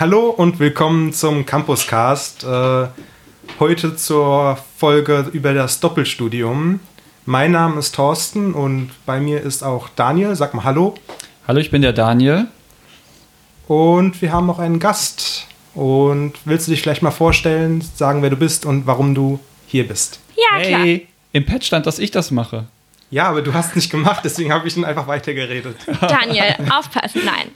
Hallo und willkommen zum Campuscast. Äh, heute zur Folge über das Doppelstudium. Mein Name ist Thorsten und bei mir ist auch Daniel. Sag mal Hallo. Hallo, ich bin der Daniel. Und wir haben noch einen Gast. Und willst du dich vielleicht mal vorstellen, sagen, wer du bist und warum du hier bist? Ja, klar. Hey, im Pad stand, dass ich das mache. Ja, aber du hast es nicht gemacht, deswegen habe ich dann einfach weitergeredet. Daniel, aufpassen, nein.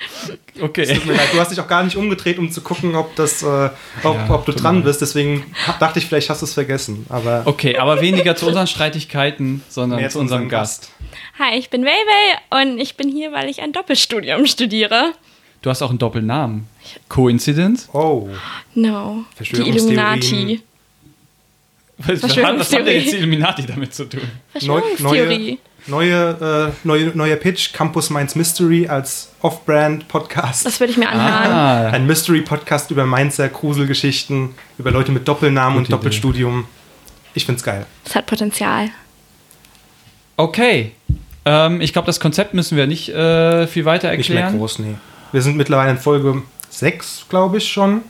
Okay. Tut mir leid, du hast dich auch gar nicht umgedreht, um zu gucken, ob, das, äh, ob, Ja, ob du dran bist. Deswegen dachte ich, vielleicht hast du es vergessen. Aber Okay, aber weniger zu unseren Streitigkeiten, sondern mehr zu unserem Gast. Hi, ich bin Weiwei und ich bin hier, weil ich ein Doppelstudium studiere. Du hast auch einen Doppelnamen. Coincidence? Oh, No, die. Illuminati. Was, was hat denn jetzt die Illuminati damit zu tun? Neu, Verschwörungstheorie. neue, äh, neue, neuer Pitch, Campus Mainz Mystery als Off-Brand-Podcast. Das würde ich mir anhören. Ah, Ein Mystery-Podcast über Mainzer Gruselgeschichten, über Leute mit Doppelnamen und Gute Idee. Doppelstudium. Ich find's geil. Das hat Potenzial. okay. Ähm, ich glaube, das Konzept müssen wir nicht äh, viel weiter Nicht mehr erklären. groß, nee. Wir sind mittlerweile in Folge 6, glaube ich schon.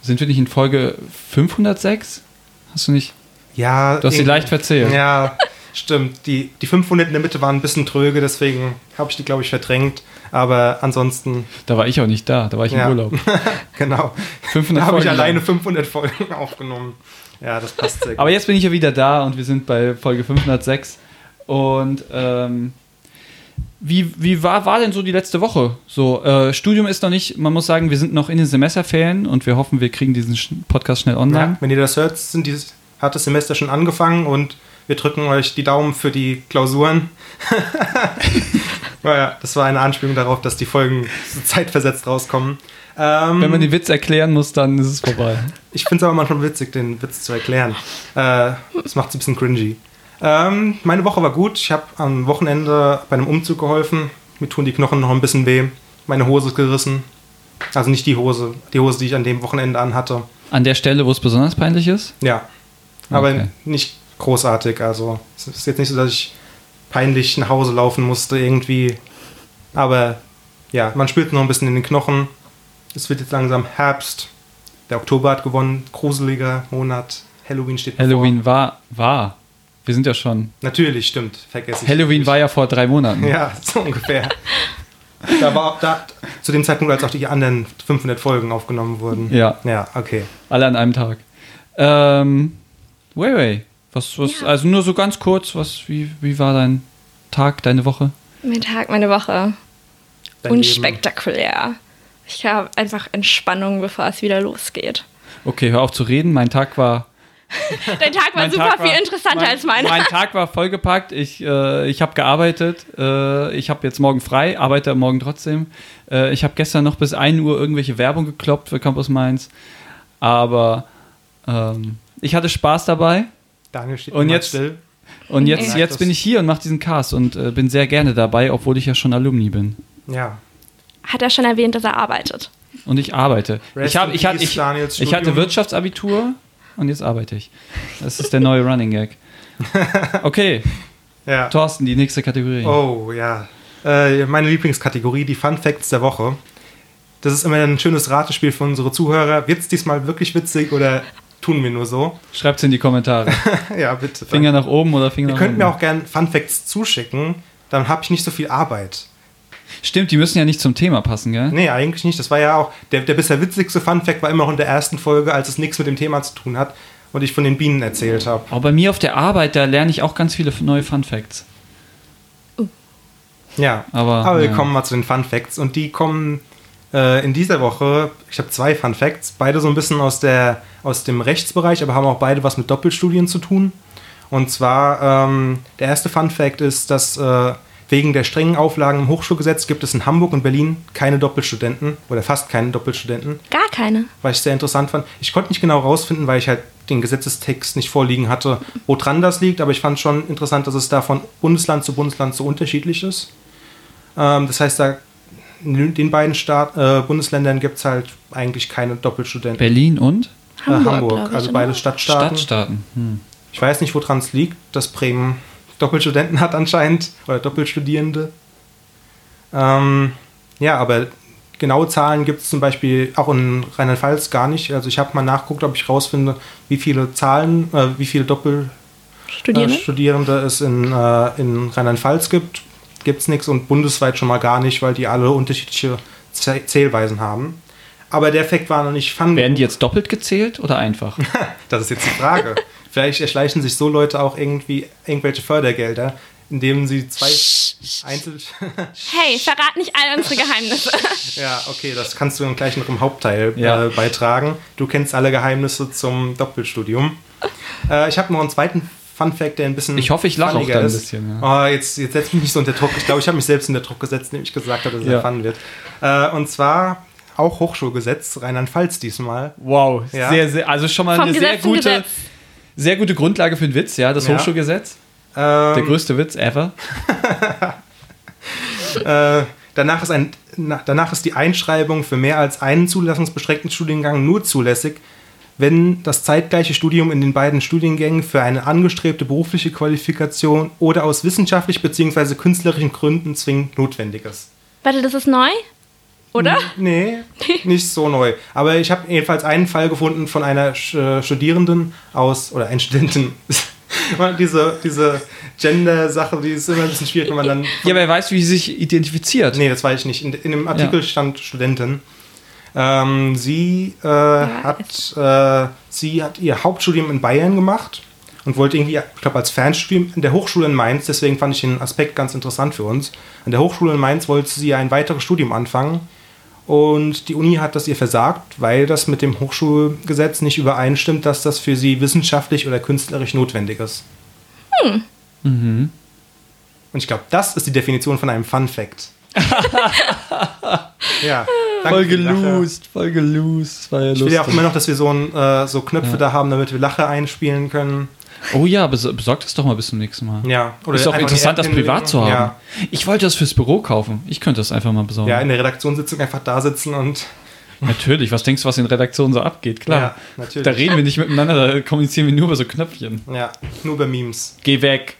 Sind wir nicht in Folge 506? Hast du nicht? Ja. Du hast sie leicht verzählt. Ja, stimmt. Die, die 500 in der Mitte waren ein bisschen tröge, deswegen habe ich die, glaube ich, verdrängt. Aber ansonsten, Da war ich auch nicht da, da war ich Ja. im Urlaub. genau. 500 Da habe ich alleine lang. 500 Folgen aufgenommen. Ja, das passt sehr gut. Aber jetzt bin ich ja wieder da und wir sind bei Folge 506. Und ähm, wie, wie war, war denn so die letzte Woche? So, äh, Studium ist noch nicht, man muss sagen, wir sind noch in den Semesterferien und wir hoffen, wir kriegen diesen Podcast schnell online. Ja, wenn ihr das hört, sind dieses, hat das Semester schon angefangen und wir drücken euch die Daumen für die Klausuren. naja, das war eine Anspielung darauf, dass die Folgen so zeitversetzt rauskommen. Ähm, Wenn man den Witz erklären muss, dann ist es vorbei. ich finde es aber manchmal witzig, den Witz zu erklären. Äh, das macht es ein bisschen cringy. Ähm, meine Woche war gut. Ich habe am Wochenende bei einem Umzug geholfen. Mir tun die Knochen noch ein bisschen weh. Meine Hose ist gerissen. Also nicht die Hose, die Hose, die ich an dem Wochenende anhatte. An der Stelle, wo es besonders peinlich ist? Ja. Aber Okay. nicht großartig. Also es ist jetzt nicht so, dass ich peinlich nach Hause laufen musste irgendwie. Aber ja, man spürt noch ein bisschen in den Knochen. Es wird jetzt langsam Herbst. Der Oktober hat gewonnen. Gruseliger Monat. Halloween steht Halloween war, war. Wir sind ja schon. bevor. Natürlich, stimmt. Vergesse ich. Halloween war ja vor drei Monaten. Ja, so ungefähr. da war da, zu dem Zeitpunkt, als auch die anderen 500 Folgen aufgenommen wurden. Ja, Ja, okay. alle an einem Tag. Ähm, Wei Wei, was, was, Ja. also nur so ganz kurz, was, wie, wie war dein Tag, deine Woche? Mein Tag, meine Woche. Dein Unspektakulär. Ich habe einfach Entspannung, bevor es wieder losgeht. Okay, hör auf zu reden. Mein Tag war Dein Tag war super Tag war- viel interessanter mein, als meiner. Mein Tag war vollgepackt. Ich, äh, ich habe gearbeitet. Äh, ich habe jetzt morgen frei, arbeite morgen trotzdem. Äh, ich habe gestern noch bis 1 Uhr irgendwelche Werbung gekloppt für Campus Mainz. Aber ähm, ich hatte Spaß dabei. Daniel steht Und jetzt- still. Und jetzt, jetzt bin ich hier und mache diesen Cast und äh, bin sehr gerne dabei, obwohl ich ja schon Alumni bin. Ja. Hat er schon erwähnt, dass er arbeitet? Und ich arbeite. Rest ich, hab, ich, peace, ich, ich hatte. Wirtschaftsabitur und jetzt arbeite ich. Das ist der neue Running Gag. Okay, Ja. Thorsten, die nächste Kategorie. Oh, ja. Äh, meine Lieblingskategorie, die Fun Facts der Woche. Das ist immer ein schönes Ratespiel für unsere Zuhörer. Wird es diesmal wirklich witzig oder tun wir nur so? Schreibt's in die Kommentare. ja, bitte. Finger nach oben oder Finger Ihr nach könnt unten. mir auch gerne Fun Facts zuschicken. Dann habe ich nicht so viel Arbeit. Stimmt, die müssen ja nicht zum Thema passen, gell? Nee, eigentlich nicht. Das war ja auch, der, der bisher witzigste Fun Fact war immer noch in der ersten Folge, als es nichts mit dem Thema zu tun hat und ich von den Bienen erzählt habe. Aber bei mir auf der Arbeit, da lerne ich auch ganz viele neue Fun Facts. Ja, Aber, aber wir ja. kommen mal zu den Fun Facts und die kommen äh, in dieser Woche, ich habe zwei Fun Facts, beide so ein bisschen aus, der, aus dem Rechtsbereich, aber haben auch beide was mit Doppelstudien zu tun. Und zwar, ähm, der erste Fun Fact ist, dass äh, wegen der strengen Auflagen im Hochschulgesetz gibt es in Hamburg und Berlin keine Doppelstudenten oder fast keine Doppelstudenten, Gar keine. was ich sehr interessant fand. Ich konnte nicht genau rausfinden, weil ich halt den Gesetzestext nicht vorliegen hatte, woran das liegt, aber ich fand schon interessant, dass es da von Bundesland zu Bundesland so unterschiedlich ist. Ähm, das heißt, da in den beiden Staat, äh, Bundesländern gibt es halt eigentlich keine Doppelstudenten. Berlin und Äh, Hamburg, ich, also beide Stadtstaaten. Stadtstaaten. Hm. Ich weiß nicht, woran es liegt, dass Bremen Doppelstudenten hat anscheinend oder Doppelstudierende. Ähm, ja, aber genaue Zahlen gibt es zum Beispiel auch in Rheinland-Pfalz gar nicht. Also ich habe mal nachgeguckt, ob ich rausfinde, wie viele Zahlen, äh, wie viele Doppelstudierende äh, Studierende es in, äh, in Rheinland-Pfalz gibt. Gibt es nichts und bundesweit schon mal gar nicht, weil die alle unterschiedliche Zählweisen haben. Aber der Effekt war noch nicht fun. Werden die jetzt doppelt gezählt oder einfach? das ist jetzt die Frage. Vielleicht erschleichen sich so Leute auch irgendwie irgendwelche Fördergelder, indem sie zwei Einzel... hey, verrat nicht all unsere Geheimnisse. ja, okay, das kannst du dann gleich noch im Hauptteil ja. äh, beitragen. Du kennst alle Geheimnisse zum Doppelstudium. Äh, ich habe noch einen zweiten Fun Fact, der ein bisschen. Ich hoffe, ich lache auch da ein bisschen. Ja. Oh, jetzt, jetzt setzt mich nicht so unter Druck. Ich glaube, ich habe mich selbst unter Druck gesetzt, indem ich gesagt habe, dass es ja. fun wird. Äh, und zwar auch Hochschulgesetz, Rheinland-Pfalz diesmal. Wow, ja. sehr, sehr, also schon mal Vom eine sehr gute, sehr gute Grundlage für einen Witz, ja, das ja. Hochschulgesetz. Ähm, Der größte Witz ever. äh, danach, ist ein, danach ist die Einschreibung für mehr als einen zulassungsbeschränkten Studiengang nur zulässig, wenn das zeitgleiche Studium in den beiden Studiengängen für eine angestrebte berufliche Qualifikation oder aus wissenschaftlich bzw. künstlerischen Gründen zwingend notwendig ist. Warte, das ist neu? Oder? Nee, nicht so neu. Aber ich habe jedenfalls einen Fall gefunden von einer äh, Studierenden aus, oder ein Studenten. diese diese Gender-Sache, die ist immer ein bisschen schwierig, wenn man dann. Ja, aber er weiß, wie sie sich identifiziert. Nee, das weiß ich nicht. In, in dem Artikel ja. stand Studentin. Ähm, sie, äh, ja, hat, äh, sie hat ihr Hauptstudium in Bayern gemacht und wollte irgendwie, ich glaube, als Fernstudium in der Hochschule in Mainz, deswegen fand ich den Aspekt ganz interessant für uns. An der Hochschule in Mainz wollte sie ein weiteres Studium anfangen und die Uni hat das ihr versagt, weil das mit dem Hochschulgesetz nicht übereinstimmt, dass das für sie wissenschaftlich oder künstlerisch notwendig ist. Hm. Mhm. Und ich glaube, das ist die Definition von einem Fun Fact. ja. Voll gelost, voll gelost. ich will ja auch immer noch, dass wir so, ein, äh, so Knöpfe ja. da haben, damit wir Lache einspielen können. Oh ja, besorgt das doch mal bis zum nächsten Mal. Ja. Oder ist auch interessant, das privat zu haben. Ja. Ich wollte das fürs Büro kaufen. Ich könnte das einfach mal besorgen. Ja, in der Redaktionssitzung einfach da sitzen und. Natürlich, was denkst du, was in Redaktionen so abgeht? Klar. Ja, natürlich. Da reden wir nicht miteinander, da kommunizieren wir nur über so Knöpfchen. Ja, nur über Memes. Geh weg.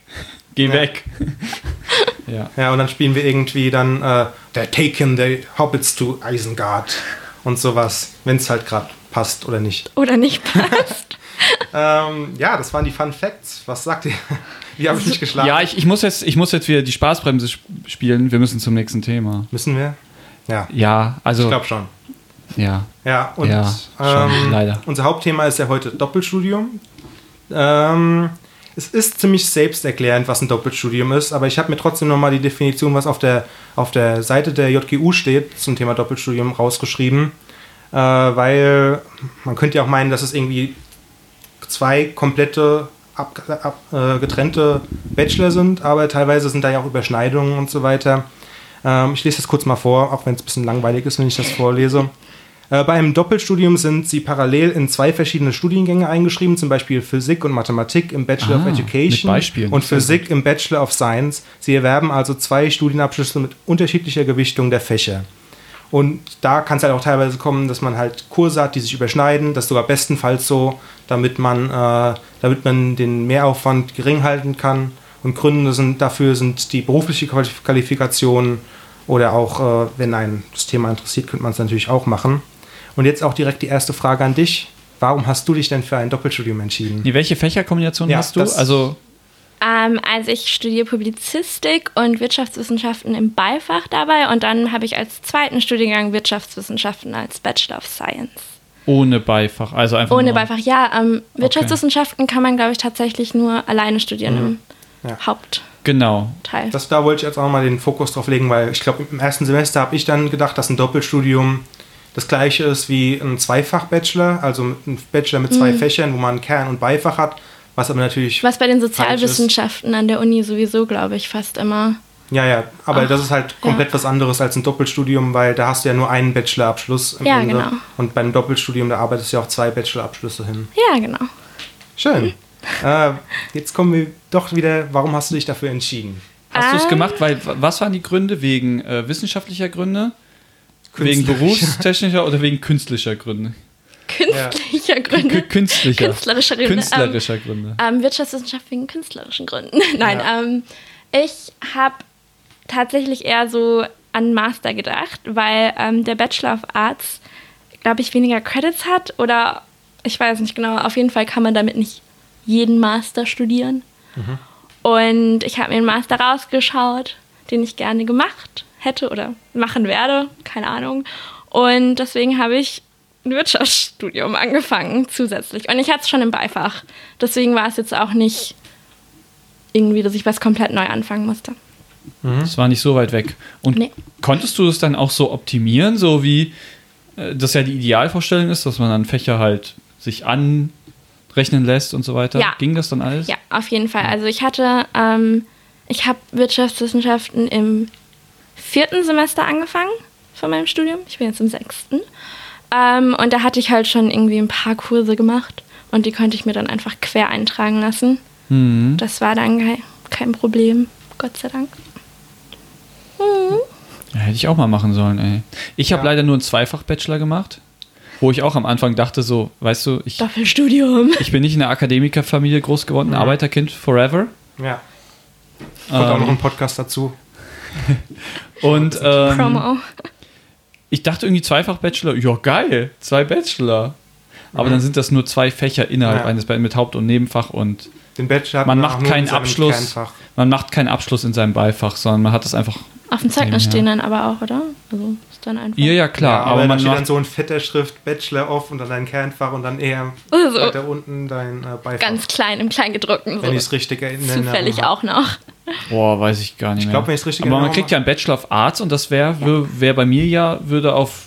Geh ja. weg. ja. Ja, und dann spielen wir irgendwie dann äh, der Taken the Hobbits to Isengard und sowas, wenn es halt gerade passt oder nicht. Oder nicht passt. ähm, ja, das waren die Fun Facts. Was sagt ihr? Wie habe ich mich geschlafen? Ja, ich, ich, muss jetzt, ich muss jetzt wieder die Spaßbremse spielen. Wir müssen zum nächsten Thema. Müssen wir? Ja. Ja, also. Ich glaube schon. Ja. Ja, und ja, ähm, leider. unser Hauptthema ist ja heute Doppelstudium. Ähm, es ist ziemlich selbsterklärend, was ein Doppelstudium ist, aber ich habe mir trotzdem nochmal die Definition, was auf der, auf der Seite der JGU steht, zum Thema Doppelstudium rausgeschrieben. Äh, weil man könnte ja auch meinen, dass es irgendwie zwei komplette ab, ab, äh, getrennte Bachelor sind, aber teilweise sind da ja auch Überschneidungen und so weiter. Ähm, ich lese das kurz mal vor, auch wenn es ein bisschen langweilig ist, wenn ich das vorlese. Äh, bei einem Doppelstudium sind sie parallel in zwei verschiedene Studiengänge eingeschrieben, zum Beispiel Physik und Mathematik im Bachelor ah, of Education und Physik im Bachelor of Science. Sie erwerben also zwei Studienabschlüsse mit unterschiedlicher Gewichtung der Fächer. Und da kann es halt auch teilweise kommen, dass man halt Kurse hat, die sich überschneiden. Das ist sogar bestenfalls so, damit man, äh, damit man den Mehraufwand gering halten kann. Und Gründe sind, dafür sind die berufliche Qualifikation oder auch, äh, wenn ein das Thema interessiert, könnte man es natürlich auch machen. Und jetzt auch direkt die erste Frage an dich. Warum hast du dich denn für ein Doppelstudium entschieden? Nee, welche Fächerkombination ja, hast du? Also also ich studiere Publizistik und Wirtschaftswissenschaften im Beifach dabei und dann habe ich als zweiten Studiengang Wirtschaftswissenschaften als Bachelor of Science. Ohne Beifach, also einfach Ohne Beifach, ja. Ähm, Wirtschaftswissenschaften okay. kann man, glaube ich, tatsächlich nur alleine studieren mhm. im ja. Hauptteil. Genau. Das, da wollte ich jetzt auch mal den Fokus drauf legen, weil ich glaube, im ersten Semester habe ich dann gedacht, dass ein Doppelstudium das gleiche ist wie ein Zweifach-Bachelor, also ein Bachelor mit zwei mhm. Fächern, wo man Kern- und Beifach hat. Was aber natürlich. Was bei den Sozialwissenschaften an der Uni sowieso, glaube ich, fast immer. Ja, ja, aber Ach, das ist halt komplett ja. was anderes als ein Doppelstudium, weil da hast du ja nur einen Bachelorabschluss im ja, Ende. Genau. Und beim Doppelstudium, da arbeitest du ja auch zwei Bachelorabschlüsse hin. Ja, genau. Schön. äh, jetzt kommen wir doch wieder, warum hast du dich dafür entschieden? Hast du es gemacht, weil was waren die Gründe? Wegen äh, wissenschaftlicher Gründe? Wegen berufstechnischer oder wegen künstlicher Gründe? Künstlicher Gründe. Künstlicher. Künstlerischer Gründe. Künstlerischer Gründe. Ähm, ähm, Wirtschaftswissenschaft wegen künstlerischen Gründen. Nein, ja. ähm, ich habe tatsächlich eher so an Master gedacht, weil ähm, der Bachelor of Arts, glaube ich, weniger Credits hat oder ich weiß nicht genau. Auf jeden Fall kann man damit nicht jeden Master studieren. Mhm. Und ich habe mir einen Master rausgeschaut, den ich gerne gemacht hätte oder machen werde, keine Ahnung. Und deswegen habe ich ein Wirtschaftsstudium angefangen zusätzlich. Und ich hatte es schon im Beifach. Deswegen war es jetzt auch nicht irgendwie, dass ich was komplett neu anfangen musste. Es war nicht so weit weg. Und nee. konntest du es dann auch so optimieren, so wie äh, das ja die Idealvorstellung ist, dass man dann Fächer halt sich anrechnen lässt und so weiter? Ja. Ging das dann alles? Ja, auf jeden Fall. Also ich hatte, ähm, ich habe Wirtschaftswissenschaften im vierten Semester angefangen von meinem Studium. Ich bin jetzt im sechsten. Ähm, und da hatte ich halt schon irgendwie ein paar Kurse gemacht und die konnte ich mir dann einfach quer eintragen lassen. Mhm. Das war dann kein Problem, Gott sei Dank. Mhm. Ja, hätte ich auch mal machen sollen, ey. Ich habe ja. leider nur einen Zweifach-Bachelor gemacht, wo ich auch am Anfang dachte, so, weißt du, ich. Doppelstudium. Ich bin nicht in einer Akademikerfamilie groß geworden, ein mhm. Arbeiterkind forever. Ja. Kommt ähm, auch noch ein Podcast dazu. und ähm, Promo. Ich dachte irgendwie Zweifach-Bachelor, ja geil, zwei Bachelor. Aber mhm. dann sind das nur zwei Fächer innerhalb ja. eines mit Haupt- und Nebenfach und Bachelor man macht keinen Abschluss. Man macht keinen Abschluss in seinem Beifach, sondern man hat es einfach. Auf dem Zeugnis stehen dann aber auch, oder? Also ist dann einfach. Ja, ja, klar. Ja, aber, aber man steht dann so in fetter Schrift Bachelor off und dann dein Kernfach und dann eher also, weiter unten dein äh, Beifach. Ganz klein im Kleingedruckten. So. Wenn ich es richtig erinnere. Zufällig auch noch. Boah, weiß ich gar nicht mehr. Ich glaube, wenn ich es richtig Aber man kriegt ja einen Bachelor of Arts und das wäre ja. wär bei mir ja, würde auf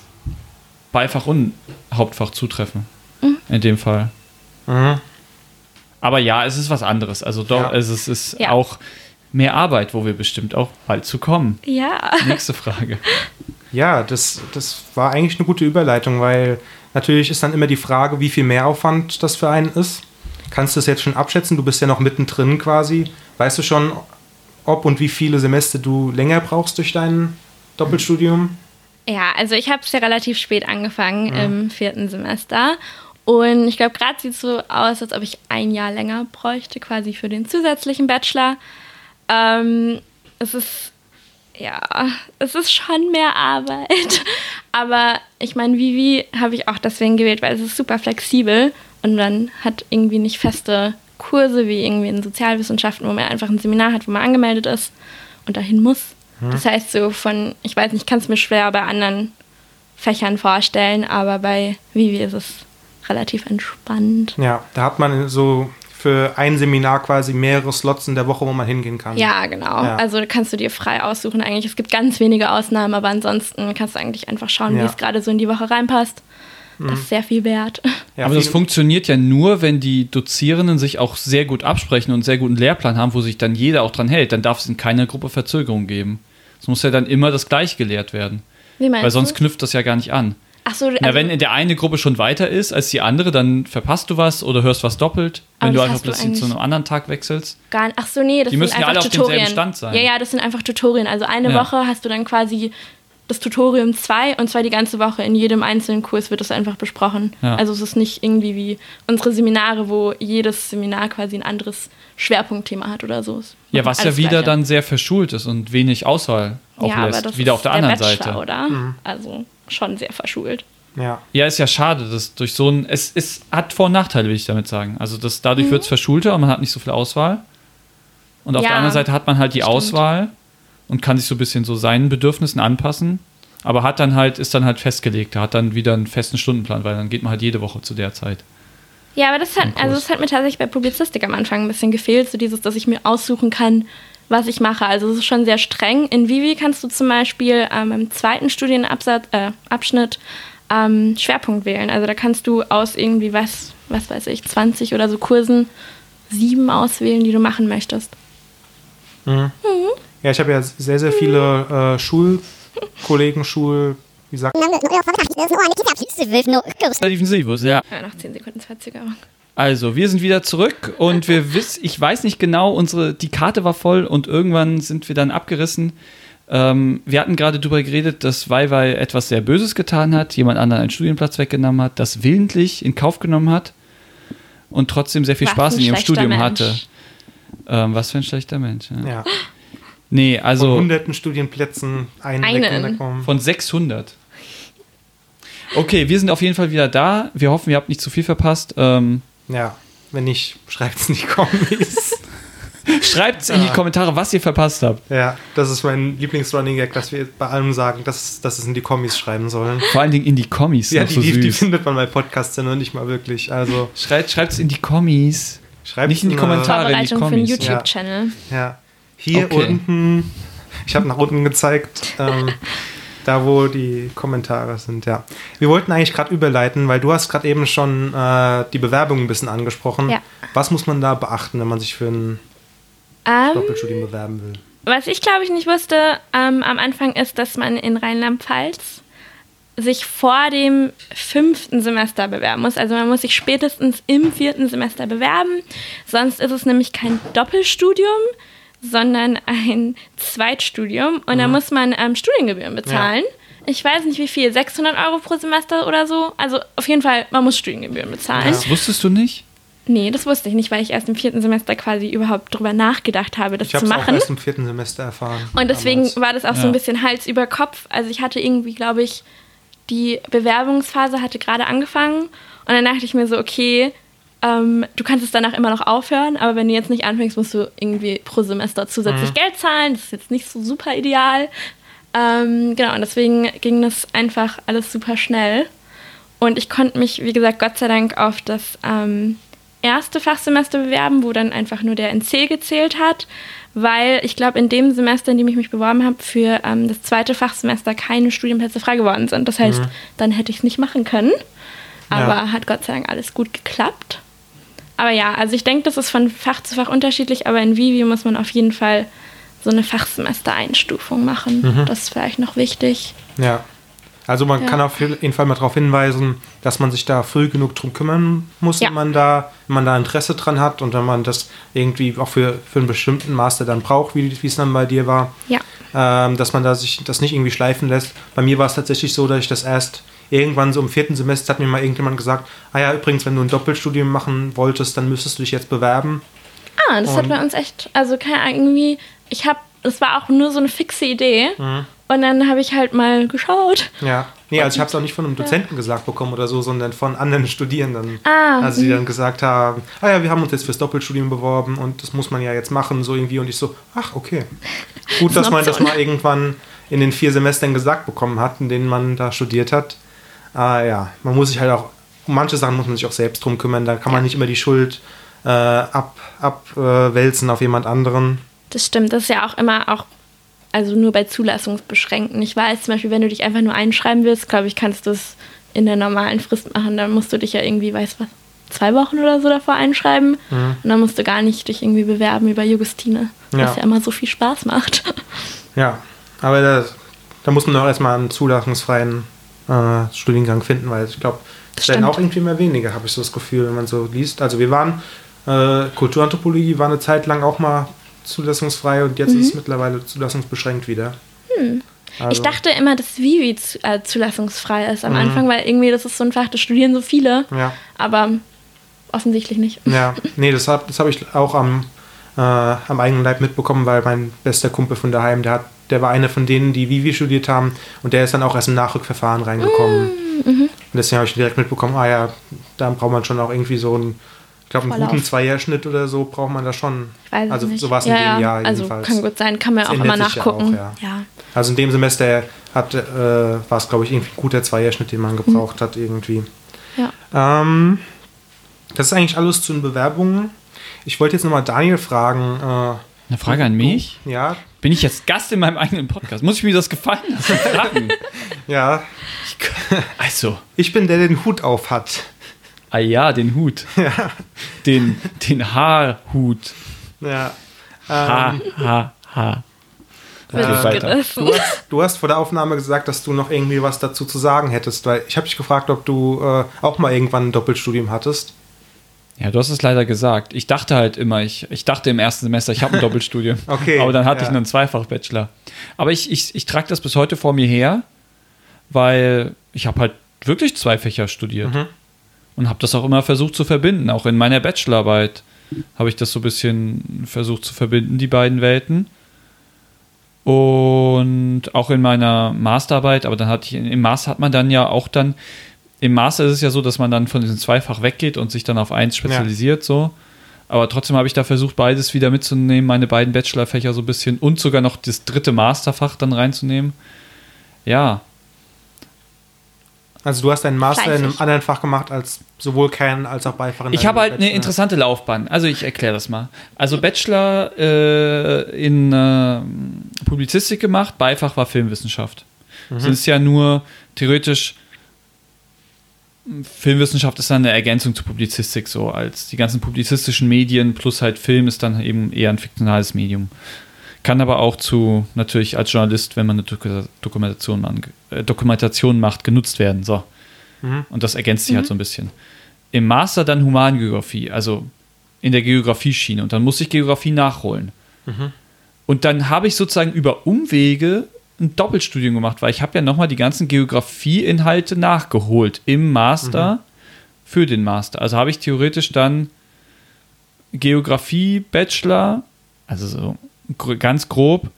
Beifach und Hauptfach zutreffen. Mhm. In dem Fall. Mhm. Aber ja, es ist was anderes. Also doch, ja. es ist, ist ja. auch mehr Arbeit, wo wir bestimmt auch bald zu kommen. Ja. Nächste Frage. Ja, das, das war eigentlich eine gute Überleitung, weil natürlich ist dann immer die Frage, wie viel Mehraufwand das für einen ist. Kannst du das jetzt schon abschätzen? Du bist ja noch mittendrin quasi. Weißt du schon, ob und wie viele Semester du länger brauchst durch dein Doppelstudium? Ja, also ich habe es ja relativ spät angefangen ja. im vierten Semester und ich glaube, gerade sieht es so aus, als ob ich ein Jahr länger bräuchte, quasi für den zusätzlichen Bachelor. Ähm, es ist, ja, es ist schon mehr Arbeit. Aber ich meine, Vivi habe ich auch deswegen gewählt, weil es ist super flexibel und dann hat irgendwie nicht feste Kurse wie irgendwie in Sozialwissenschaften, wo man einfach ein Seminar hat, wo man angemeldet ist und dahin muss. Hm. Das heißt, so von, ich weiß nicht, ich kann es mir schwer bei anderen Fächern vorstellen, aber bei Vivi ist es relativ entspannt. Ja, da hat man so für ein Seminar quasi mehrere Slots in der Woche, wo man hingehen kann. Ja, genau. Ja. Also kannst du dir frei aussuchen eigentlich. Es gibt ganz wenige Ausnahmen, aber ansonsten kannst du eigentlich einfach schauen, ja. wie es gerade so in die Woche reinpasst. Das mhm. ist sehr viel wert. Ja, aber das funktioniert ja nur, wenn die Dozierenden sich auch sehr gut absprechen und einen sehr guten Lehrplan haben, wo sich dann jeder auch dran hält. Dann darf es in keiner Gruppe Verzögerung geben. Es muss ja dann immer das gleich gelehrt werden. Wie meinst Weil sonst du? knüpft das ja gar nicht an. Ach so, also Na, wenn in der eine Gruppe schon weiter ist als die andere, dann verpasst du was oder hörst was doppelt, wenn du einfach plötzlich zu einem anderen Tag wechselst. Gar nicht. Ach so, nee, das die müssen ja alle auf demselben Stand sein. Ja, ja, das sind einfach Tutorien. Also eine ja. Woche hast du dann quasi das Tutorium 2 und zwar die ganze Woche. In jedem einzelnen Kurs wird das einfach besprochen. Ja. Also es ist nicht irgendwie wie unsere Seminare, wo jedes Seminar quasi ein anderes Schwerpunktthema hat oder so. Ja, was ja wieder Gleiche. dann sehr verschult ist und wenig Auswahl auch ja, lässt. Aber das wieder auf der, der anderen Bachelor, Seite. oder? Mhm. Also schon sehr verschult. Ja. ja, ist ja schade, dass durch so ein. Es, es hat Vor- und Nachteile, will ich damit sagen. Also das, dadurch mhm. wird es verschulter und man hat nicht so viel Auswahl. Und auf ja, der anderen Seite hat man halt die stimmt. Auswahl und kann sich so ein bisschen so seinen Bedürfnissen anpassen. Aber hat dann halt, ist dann halt festgelegt, hat dann wieder einen festen Stundenplan, weil dann geht man halt jede Woche zu der Zeit. Ja, aber das hat, also das hat mir tatsächlich bei Publizistik am Anfang ein bisschen gefehlt, so dieses, dass ich mir aussuchen kann, was ich mache. Also es ist schon sehr streng. In Vivi kannst du zum Beispiel ähm, im zweiten Studienabschnitt äh, ähm, Schwerpunkt wählen. Also da kannst du aus irgendwie was, was weiß ich, 20 oder so Kursen sieben auswählen, die du machen möchtest. Mhm. Mhm. Ja, ich habe ja sehr, sehr viele äh, Schulkollegen, Schul... Wie sagt man? Ja. ja, nach 10 Sekunden Verzögerung. Also, wir sind wieder zurück und wir wissen, ich weiß nicht genau, unsere, die Karte war voll und irgendwann sind wir dann abgerissen. Ähm, wir hatten gerade darüber geredet, dass Weiwei etwas sehr Böses getan hat, jemand anderen einen Studienplatz weggenommen hat, das willentlich in Kauf genommen hat und trotzdem sehr viel was Spaß in ihrem Studium Mensch. hatte. Ähm, was für ein schlechter Mensch. Ja. ja. Nee, Von also hunderten Studienplätzen einen, Einen. von 600. Okay, wir sind auf jeden Fall wieder da. Wir hoffen, ihr habt nicht zu viel verpasst. Ähm, Ja, wenn nicht, schreibt es in die Kommis. Schreibt in die Kommentare, was ihr verpasst habt. ja, das ist mein Lieblings-Running Gag, dass wir bei allem sagen, dass, dass es in die Kommis schreiben sollen. Vor allen Dingen in die Kommis. Ja, die, so die, die findet man bei Podcasts ja noch nicht mal wirklich. Also Schreibt es in die Kommis. schreibt Nicht in die Kommentare. in die Vorbereitung für einen Kommis, ja. YouTube-Channel. Ja. Hier Okay. unten, ich habe nach unten gezeigt, ähm, da wo die Kommentare sind, ja. Wir wollten eigentlich gerade überleiten, weil du hast gerade eben schon äh, die Bewerbung ein bisschen angesprochen. Ja. Was muss man da beachten, wenn man sich für ein Ähm, Doppelstudium bewerben will? was ich glaube ich nicht wusste ähm, am Anfang ist, dass man in Rheinland-Pfalz sich vor dem fünften Semester bewerben muss. Also man muss sich spätestens im vierten Semester bewerben. Sonst ist es nämlich kein Doppelstudium, sondern ein Zweitstudium. Und da muss man ähm, Studiengebühren bezahlen. Ich weiß nicht wie viel, 600 Euro pro Semester oder so. Also auf jeden Fall, man muss Studiengebühren bezahlen. Das wusstest du nicht? Nee, das wusste ich nicht, weil ich erst im vierten Semester quasi überhaupt drüber nachgedacht habe, das Ich habe zu es auch machen. erst im vierten Semester erfahren. Und deswegen damals. war das auch so Ja. ein bisschen Hals über Kopf. Also ich hatte irgendwie, glaube ich, die Bewerbungsphase hatte gerade angefangen und dann dachte ich mir so, okay, ähm, du kannst es danach immer noch aufhören, aber wenn du jetzt nicht anfängst, musst du irgendwie pro Semester zusätzlich Mhm. Geld zahlen. Das ist jetzt nicht so super ideal. Ähm, genau, und deswegen ging das einfach alles super schnell. Und ich konnte mich, wie gesagt, Gott sei Dank auf das ähm, erste Fachsemester bewerben, wo dann einfach nur der NC gezählt hat, weil ich glaube, in dem Semester, in dem ich mich beworben habe, für ähm, das zweite Fachsemester keine Studienplätze frei geworden sind. Das heißt, dann hätte ich es nicht machen können. Aber Ja. hat Gott sei Dank alles gut geklappt. Aber ja, also ich denke, das ist von Fach zu Fach unterschiedlich, aber in Vivi muss man auf jeden Fall so eine Fachsemester-Einstufung machen. Das ist vielleicht noch wichtig. Ja. Also man Ja. kann auf jeden Fall mal darauf hinweisen, dass man sich da früh genug drum kümmern muss, Ja. wenn man da, wenn man da Interesse dran hat und wenn man das irgendwie auch für, für einen bestimmten Master dann braucht, wie wie es dann bei dir war, Ja. ähm, dass man da sich das nicht irgendwie schleifen lässt. Bei mir war es tatsächlich so, dass ich das erst irgendwann so im vierten Semester hat mir mal irgendjemand gesagt, ah ja, übrigens, wenn du ein Doppelstudium machen wolltest, dann müsstest du dich jetzt bewerben. Ah, das hat Und- bei uns echt, also keine Ahnung, irgendwie, ich habe, es war auch nur so eine fixe Idee. Mhm. Und dann habe ich halt mal geschaut. Ja. Nee, also ich habe es auch nicht von einem Dozenten gesagt bekommen oder so, sondern von anderen Studierenden. Ah, Also die dann gesagt haben, ah ja, wir haben uns jetzt fürs Doppelstudium beworben und das muss man ja jetzt machen, so irgendwie. Und ich so, ach, okay. Gut, ist dass man das mal irgendwann in den vier Semestern gesagt bekommen hat, in denen man da studiert hat. Ah ja, man muss sich halt auch, um manche Sachen muss man sich auch selbst drum kümmern. Da kann man nicht immer die Schuld äh, ab, abwälzen auf jemand anderen. Das stimmt, das ist ja auch immer auch, also nur bei Zulassungsbeschränkten. Ich weiß zum Beispiel, wenn du dich einfach nur einschreiben willst, glaube ich, kannst du es in der normalen Frist machen. Dann musst du dich ja irgendwie, weiß was, zwei Wochen oder so davor einschreiben. Und dann musst du gar nicht dich irgendwie bewerben über Jugustine, Mhm. Ja. was ja immer so viel Spaß macht. Ja, aber da, da muss man auch erstmal einen zulassungsfreien äh, Studiengang finden, weil ich glaube, es werden auch irgendwie mehr weniger, habe ich so das Gefühl, wenn man so liest. Also wir waren, äh, Kulturanthropologie war eine Zeit lang auch mal zulassungsfrei und jetzt ist es mittlerweile zulassungsbeschränkt wieder. Also, Mhm. Ich dachte immer, dass Vivi zu, äh, zulassungsfrei ist am Anfang, weil irgendwie das ist so ein Fach, das studieren so viele, Ja, aber offensichtlich nicht. ja. Nee, das habe das hab ich auch am, äh, am eigenen Leib mitbekommen, weil mein bester Kumpel von daheim, der, hat, der war einer von denen, die Vivi studiert haben und der ist dann auch erst im Nachrückverfahren reingekommen. Mhm. Und deswegen habe ich direkt mitbekommen, ah ja, da braucht man schon auch irgendwie so einen, ich glaube, einen guten Zweierschnitt oder so braucht man da schon. Es also nicht. sowas in ja, dem ja. Jahr Also jedenfalls. kann gut sein, kann man Das auch immer sich ja nachgucken. auch, ja. ja. Also in dem Semester hat, äh, war es, glaube ich, irgendwie ein guter Zweierschnitt, den man gebraucht hat irgendwie. Ja. Ähm, das ist eigentlich alles zu den Bewerbungen. Ich wollte jetzt nochmal Daniel fragen. Äh, Eine Frage an mich? Du, ja, Bin ich jetzt Gast in meinem eigenen Podcast? Muss ich mir das gefallen lassen? Fragen? ja. Also, Ich bin der, der den Hut auf hat. ah ja, den Hut. Den, den Haarhut. Ja. Ha, Ähm, ha, ha. Gerissen. Du hast, du hast vor der Aufnahme gesagt, dass du noch irgendwie was dazu zu sagen hättest, weil ich habe dich gefragt, ob du äh, auch mal irgendwann ein Doppelstudium hattest. Ja, du hast es leider gesagt. Ich dachte halt immer, ich, ich dachte im ersten Semester, ich habe ein Doppelstudium. Okay, Aber dann hatte ja. ich einen Zweifach-Bachelor. Aber ich, ich, ich trage das bis heute vor mir her, weil ich habe halt wirklich zwei Fächer studiert. Mhm. Und habe das auch immer versucht zu verbinden. Auch in meiner Bachelorarbeit habe ich das so ein bisschen versucht zu verbinden, die beiden Welten. Und auch in meiner Masterarbeit, aber dann hatte ich, im Master hat man dann ja auch dann, im Master ist es ja so, dass man dann von diesem Zweifach weggeht und sich dann auf eins spezialisiert, ja. so. Aber trotzdem habe ich da versucht, beides wieder mitzunehmen, meine beiden Bachelorfächer so ein bisschen und sogar noch das dritte Masterfach dann reinzunehmen. Ja. Also du hast deinen Master in einem anderen Fach gemacht als sowohl Kern als auch Beifach. Ich habe halt Bachelor. eine interessante Laufbahn. Also ich erkläre das mal. Also Bachelor äh, in äh, Publizistik gemacht, Beifach war Filmwissenschaft. Mhm. Das ist ja nur theoretisch Filmwissenschaft ist dann eine Ergänzung zur Publizistik, so als die ganzen publizistischen Medien plus halt Film ist dann eben eher ein fiktionales Medium. Kann aber auch zu, natürlich als Journalist, wenn man eine Dokumentation, äh, Dokumentation macht, genutzt werden. So. Mhm. Und das ergänzt sich mhm. halt so ein bisschen. Im Master dann Humangeografie, also in der Geografieschiene. Und dann muss ich Geografie nachholen. Mhm. Und dann habe ich sozusagen über Umwege ein Doppelstudium gemacht, weil ich habe ja nochmal die ganzen Geografieinhalte nachgeholt im Master mhm. für den Master. Also habe ich theoretisch dann Geografie, Bachelor, also so ganz grob,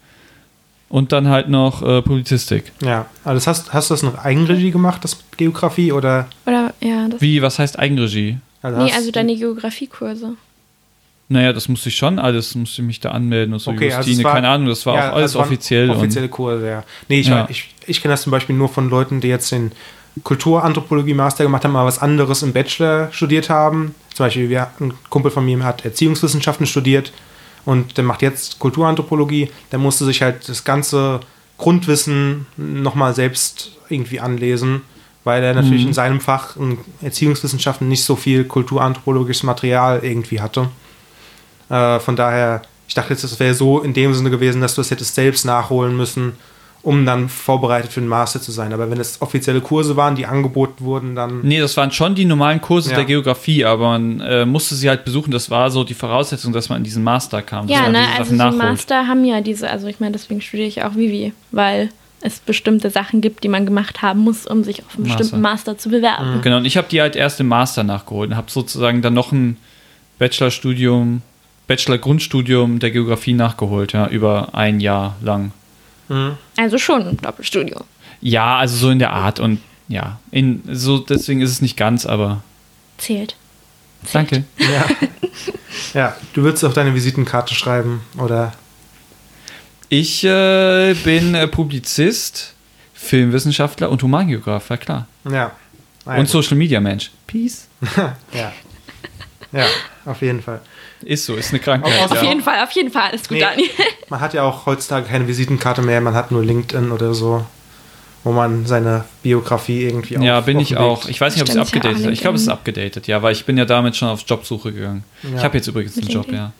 und dann halt noch äh, Publizistik. Ja, also das hast, hast du das noch Eigenregie gemacht, das Geografie, oder? Oder, ja. Wie, was heißt Eigenregie? Also nee, also deine Geografiekurse. Naja, das musste ich schon alles, musste ich mich da anmelden und so. Okay, Justine, also war, keine Ahnung, das war ja, auch alles offiziell. Offizielle Kurse, ja. Nee, ich, ja. ich, ich kenne das zum Beispiel nur von Leuten, die jetzt den Kulturanthropologie-Master gemacht haben, mal was anderes im Bachelor studiert haben. Zum Beispiel, wir, ein Kumpel von mir hat Erziehungswissenschaften studiert und der macht jetzt Kulturanthropologie. Der musste sich halt das ganze Grundwissen nochmal selbst irgendwie anlesen, weil er natürlich mhm. in seinem Fach in Erziehungswissenschaften nicht so viel kulturanthropologisches Material irgendwie hatte. Äh, von daher, ich dachte jetzt, das wäre so in dem Sinne gewesen, dass du es hättest selbst nachholen müssen, um dann vorbereitet für den Master zu sein. Aber wenn es offizielle Kurse waren, die angeboten wurden, dann. Nee, das waren schon die normalen Kurse ja. der Geografie, aber man äh, musste sie halt besuchen. Das war so die Voraussetzung, dass man in diesen Master kam. Ja, ne, also die Master haben ja diese, also ich meine, deswegen studiere ich auch Vivi, weil es bestimmte Sachen gibt, die man gemacht haben muss, um sich auf einen Master. bestimmten Master zu bewerben. Mhm. Genau, und ich habe die halt erst im Master nachgeholt und habe sozusagen dann noch ein Bachelorstudium Bachelor-Grundstudium der Geografie nachgeholt, ja, über ein Jahr lang. Mhm. Also schon ein Doppelstudium. Ja, also so in der Art und ja, in, so deswegen ist es nicht ganz, aber. Zählt. Zählt. Danke. Ja. ja, du würdest auf deine Visitenkarte schreiben, oder? Ich äh, bin äh, Publizist, Filmwissenschaftler und Humangeograf, ja klar. Ja. Und Social Media Mensch. Peace. ja. Ja, auf jeden Fall. Ist so, ist eine Krankheit. Auf, ja. jeden Fall, auf jeden Fall. Alles gut, nee, Daniel. Man hat ja auch heutzutage keine Visitenkarte mehr, man hat nur LinkedIn oder so, wo man seine Biografie irgendwie Ja, bin ich auch. Ich weiß nicht, ob es abgedatet ist. Ich glaube, es ist abgedatet, ja, weil ich bin ja damit schon auf Jobsuche gegangen. Ja. Ich habe jetzt übrigens einen Job, ja.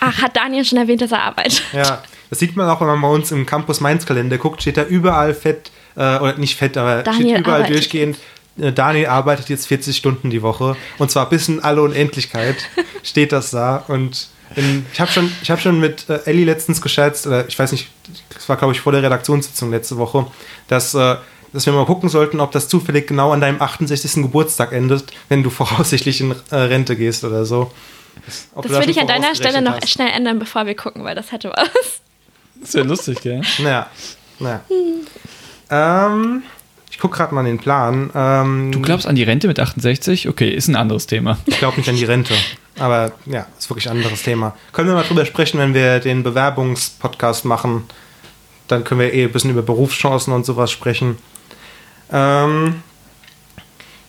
Ach, hat Daniel schon erwähnt, dass er arbeitet. Ja, das sieht man auch, wenn man bei uns im Campus Mainz Kalender guckt, steht da überall fett, äh, oder nicht fett, aber Daniel steht überall arbeitet. durchgehend äh, Daniel arbeitet jetzt 40 Stunden die Woche und zwar bis in alle Unendlichkeit steht das da und in, ich habe schon, hab schon mit äh, Ellie letztens geschätzt, oder ich weiß nicht, das war glaube ich vor der Redaktionssitzung letzte Woche, dass, äh, dass wir mal gucken sollten, ob das zufällig genau an deinem 68. Geburtstag endet, wenn du voraussichtlich in äh, Rente gehst oder so. Das, das würde ich an deiner Stelle noch hast. schnell ändern, bevor wir gucken, weil das hätte was. Das ja lustig, gell? Naja. naja. Hm. Ähm, ich gucke gerade mal den Plan. Ähm, du glaubst an die Rente mit 68? Okay, ist ein anderes Thema. Ich glaube nicht an die Rente. Aber ja, ist wirklich ein anderes Thema. Können wir mal drüber sprechen, wenn wir den Bewerbungspodcast machen? Dann können wir eh ein bisschen über Berufschancen und sowas sprechen. Ähm,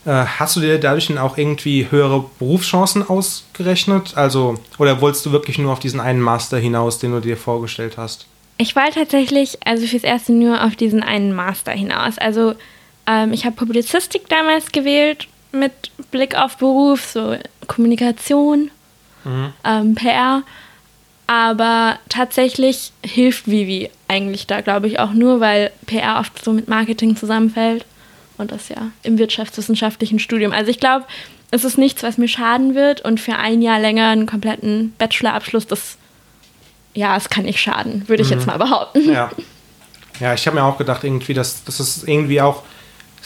äh, hast du dir dadurch dann auch irgendwie höhere Berufschancen ausgerechnet? Also, oder wolltest du wirklich nur auf diesen einen Master hinaus, den du dir vorgestellt hast? Ich wollte tatsächlich, also fürs Erste nur auf diesen einen Master hinaus. Also ähm, ich habe Publizistik damals gewählt mit Blick auf Beruf, so Kommunikation, mhm. ähm, PR. Aber tatsächlich hilft Vivi eigentlich da, glaube ich, auch nur, weil PR oft so mit Marketing zusammenfällt. Und das ja im wirtschaftswissenschaftlichen Studium. Also ich glaube, es ist nichts, was mir schaden wird. Und für ein Jahr länger einen kompletten Bachelorabschluss, das, ja, es kann nicht schaden, würde ich mhm. jetzt mal behaupten. Ja, ja ich habe mir auch gedacht, irgendwie, dass das ist irgendwie auch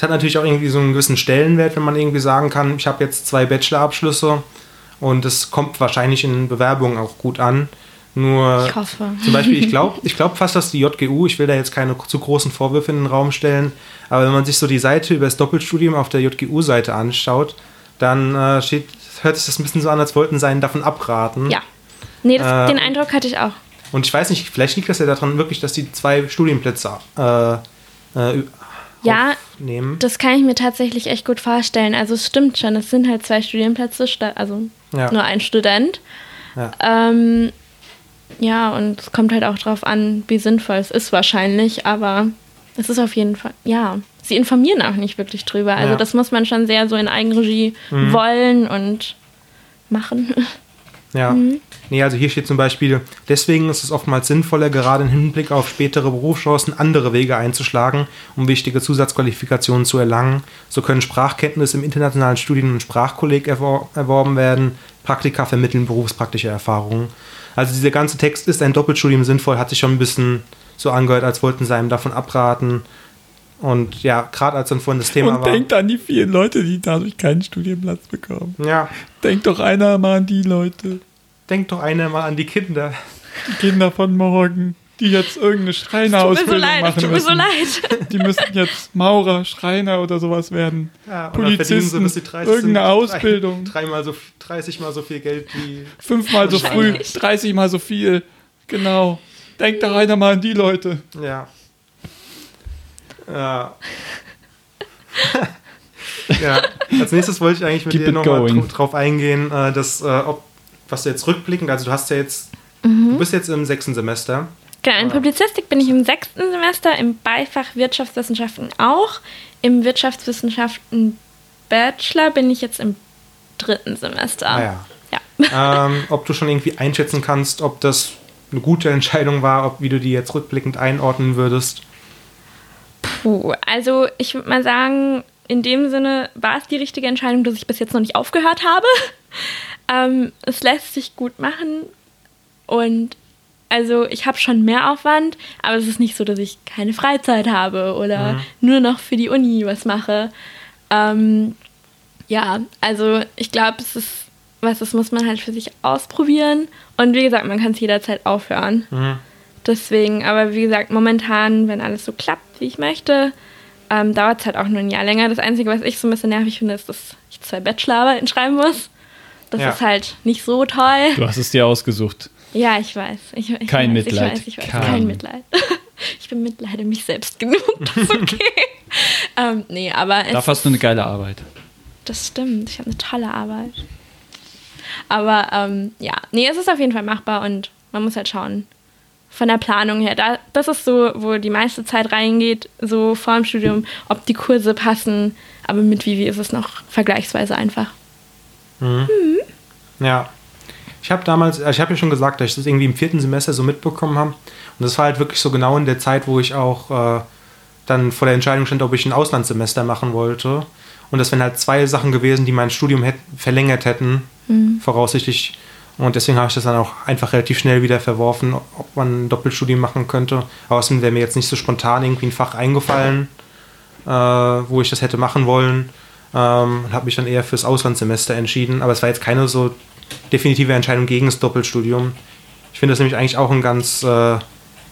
es hat natürlich auch irgendwie so einen gewissen Stellenwert, wenn man irgendwie sagen kann, ich habe jetzt zwei Bachelorabschlüsse und es kommt wahrscheinlich in Bewerbungen auch gut an, Nur Ich hoffe. zum Beispiel, ich glaube ich glaub fast, dass die JGU, ich will da jetzt keine zu großen Vorwürfe in den Raum stellen, aber wenn man sich so die Seite über das Doppelstudium auf der JGU-Seite anschaut, dann äh, steht, hört sich das ein bisschen so an, als wollten sie einen davon abraten. Ja. Nee, das, Äh, den Eindruck hatte ich auch. Und ich weiß nicht, vielleicht liegt das ja daran wirklich, dass die zwei Studienplätze äh, äh, Ja, aufnehmen. das kann ich mir tatsächlich echt gut vorstellen. Also es stimmt schon, es sind halt zwei Studienplätze, also Ja. nur ein Student. Ja. Ähm, ja, und es kommt halt auch drauf an, wie sinnvoll es ist wahrscheinlich, aber es ist auf jeden Fall, ja. Sie informieren auch nicht wirklich drüber. Also Ja. Mhm. das muss man schon sehr so in Eigenregie wollen und machen. Ja. Nee, also hier steht zum Beispiel, deswegen ist es oftmals sinnvoller, gerade im Hinblick auf spätere Berufschancen andere Wege einzuschlagen, um wichtige Zusatzqualifikationen zu erlangen. So können Sprachkenntnisse im internationalen Studien- und Sprachkolleg erwor erworben werden. Praktika vermitteln berufspraktische Erfahrungen. Also dieser ganze Text ist ein Doppelstudium sinnvoll, hat sich schon ein bisschen so angehört, als wollten sie einem davon abraten. Und ja, gerade als dann vorhin das Thema Und war. denkt an die vielen Leute, die dadurch keinen Studienplatz bekommen. ja, Denkt doch einer mal an die Leute, denkt doch einer mal an die Kinder. die Kinder von morgen, die jetzt irgendeine Tut mir so Schreinerausbildung leid, machen tut mir müssen. so leid. Die müssen jetzt Maurer, Schreiner oder sowas werden. Ja, und dann verdienen sie, Polizisten, bis sie 30 irgendeine sind, Ausbildung. Drei, dreimal so, 30 mal so viel Geld wie. Fünfmal so früh, Wahrscheinlich. 30 mal so viel. Genau. Denkt doch einer mal an die Leute. Ja. Ja. ja. Als nächstes wollte ich eigentlich mit Keep dir nochmal drauf eingehen, äh, dass, äh, ob, was du jetzt rückblickend, also du hast ja jetzt, Mhm. du bist jetzt im sechsten Semester. Genau, in Publizistik bin ich im sechsten Semester, im Beifach Wirtschaftswissenschaften auch. Im Wirtschaftswissenschaften Bachelor bin ich jetzt im dritten Semester. Ah ja. Ja. ähm, ob du schon irgendwie einschätzen kannst, ob das eine gute Entscheidung war, ob wie du die jetzt rückblickend einordnen würdest. Puh, also ich würde mal sagen, in dem Sinne war es die richtige Entscheidung, dass ich bis jetzt noch nicht aufgehört habe. ähm, es lässt sich gut machen und also ich habe schon mehr Aufwand, aber es ist nicht so, dass ich keine Freizeit habe oder nur noch für die Uni was mache. Ähm, ja, also ich glaube, es ist was, das muss man halt für sich ausprobieren und wie gesagt, man kann es jederzeit aufhören. Mhm. Deswegen, aber wie gesagt, momentan, wenn alles so klappt, wie ich möchte, ähm, dauert es halt auch nur ein Jahr länger. Das Einzige, was ich so ein bisschen nervig finde, ist, dass ich zwei Bachelorarbeiten schreiben muss. Das Ja. ist halt nicht so toll. Du hast es dir ausgesucht. Ja, ich weiß. Ich, ich Kein weiß, Mitleid. Ich weiß, ich weiß. Kein. Kein, Mitleid. ich bemitleide mich selbst genug. Das ist okay. ähm, nee, aber es, Dafür hast du eine geile Arbeit. das stimmt. Ich habe eine tolle Arbeit. Aber ähm, ja, nee, es ist auf jeden Fall machbar und man muss halt schauen. Von der Planung her, da, das ist so, wo die meiste Zeit reingeht, so vor dem Studium, ob die Kurse passen. Aber mit Vivi ist es noch vergleichsweise einfach. Ja. Ich habe damals, also ich habe ja schon gesagt, dass ich das irgendwie im vierten Semester so mitbekommen habe. Und das war halt wirklich so genau in der Zeit, wo ich auch äh, dann vor der Entscheidung stand, ob ich ein Auslandssemester machen wollte. Und das wären halt zwei Sachen gewesen, die mein Studium verlängert hätten, voraussichtlich. Und deswegen habe ich das dann auch einfach relativ schnell wieder verworfen, ob man ein Doppelstudium machen könnte. Außerdem wäre mir jetzt nicht so spontan irgendwie ein Fach eingefallen, äh, wo ich das hätte machen wollen. Ähm, und habe mich dann eher fürs Auslandssemester entschieden. Aber es war jetzt keine so definitive Entscheidung gegen das Doppelstudium. Ich finde das nämlich eigentlich auch ein ganz, äh,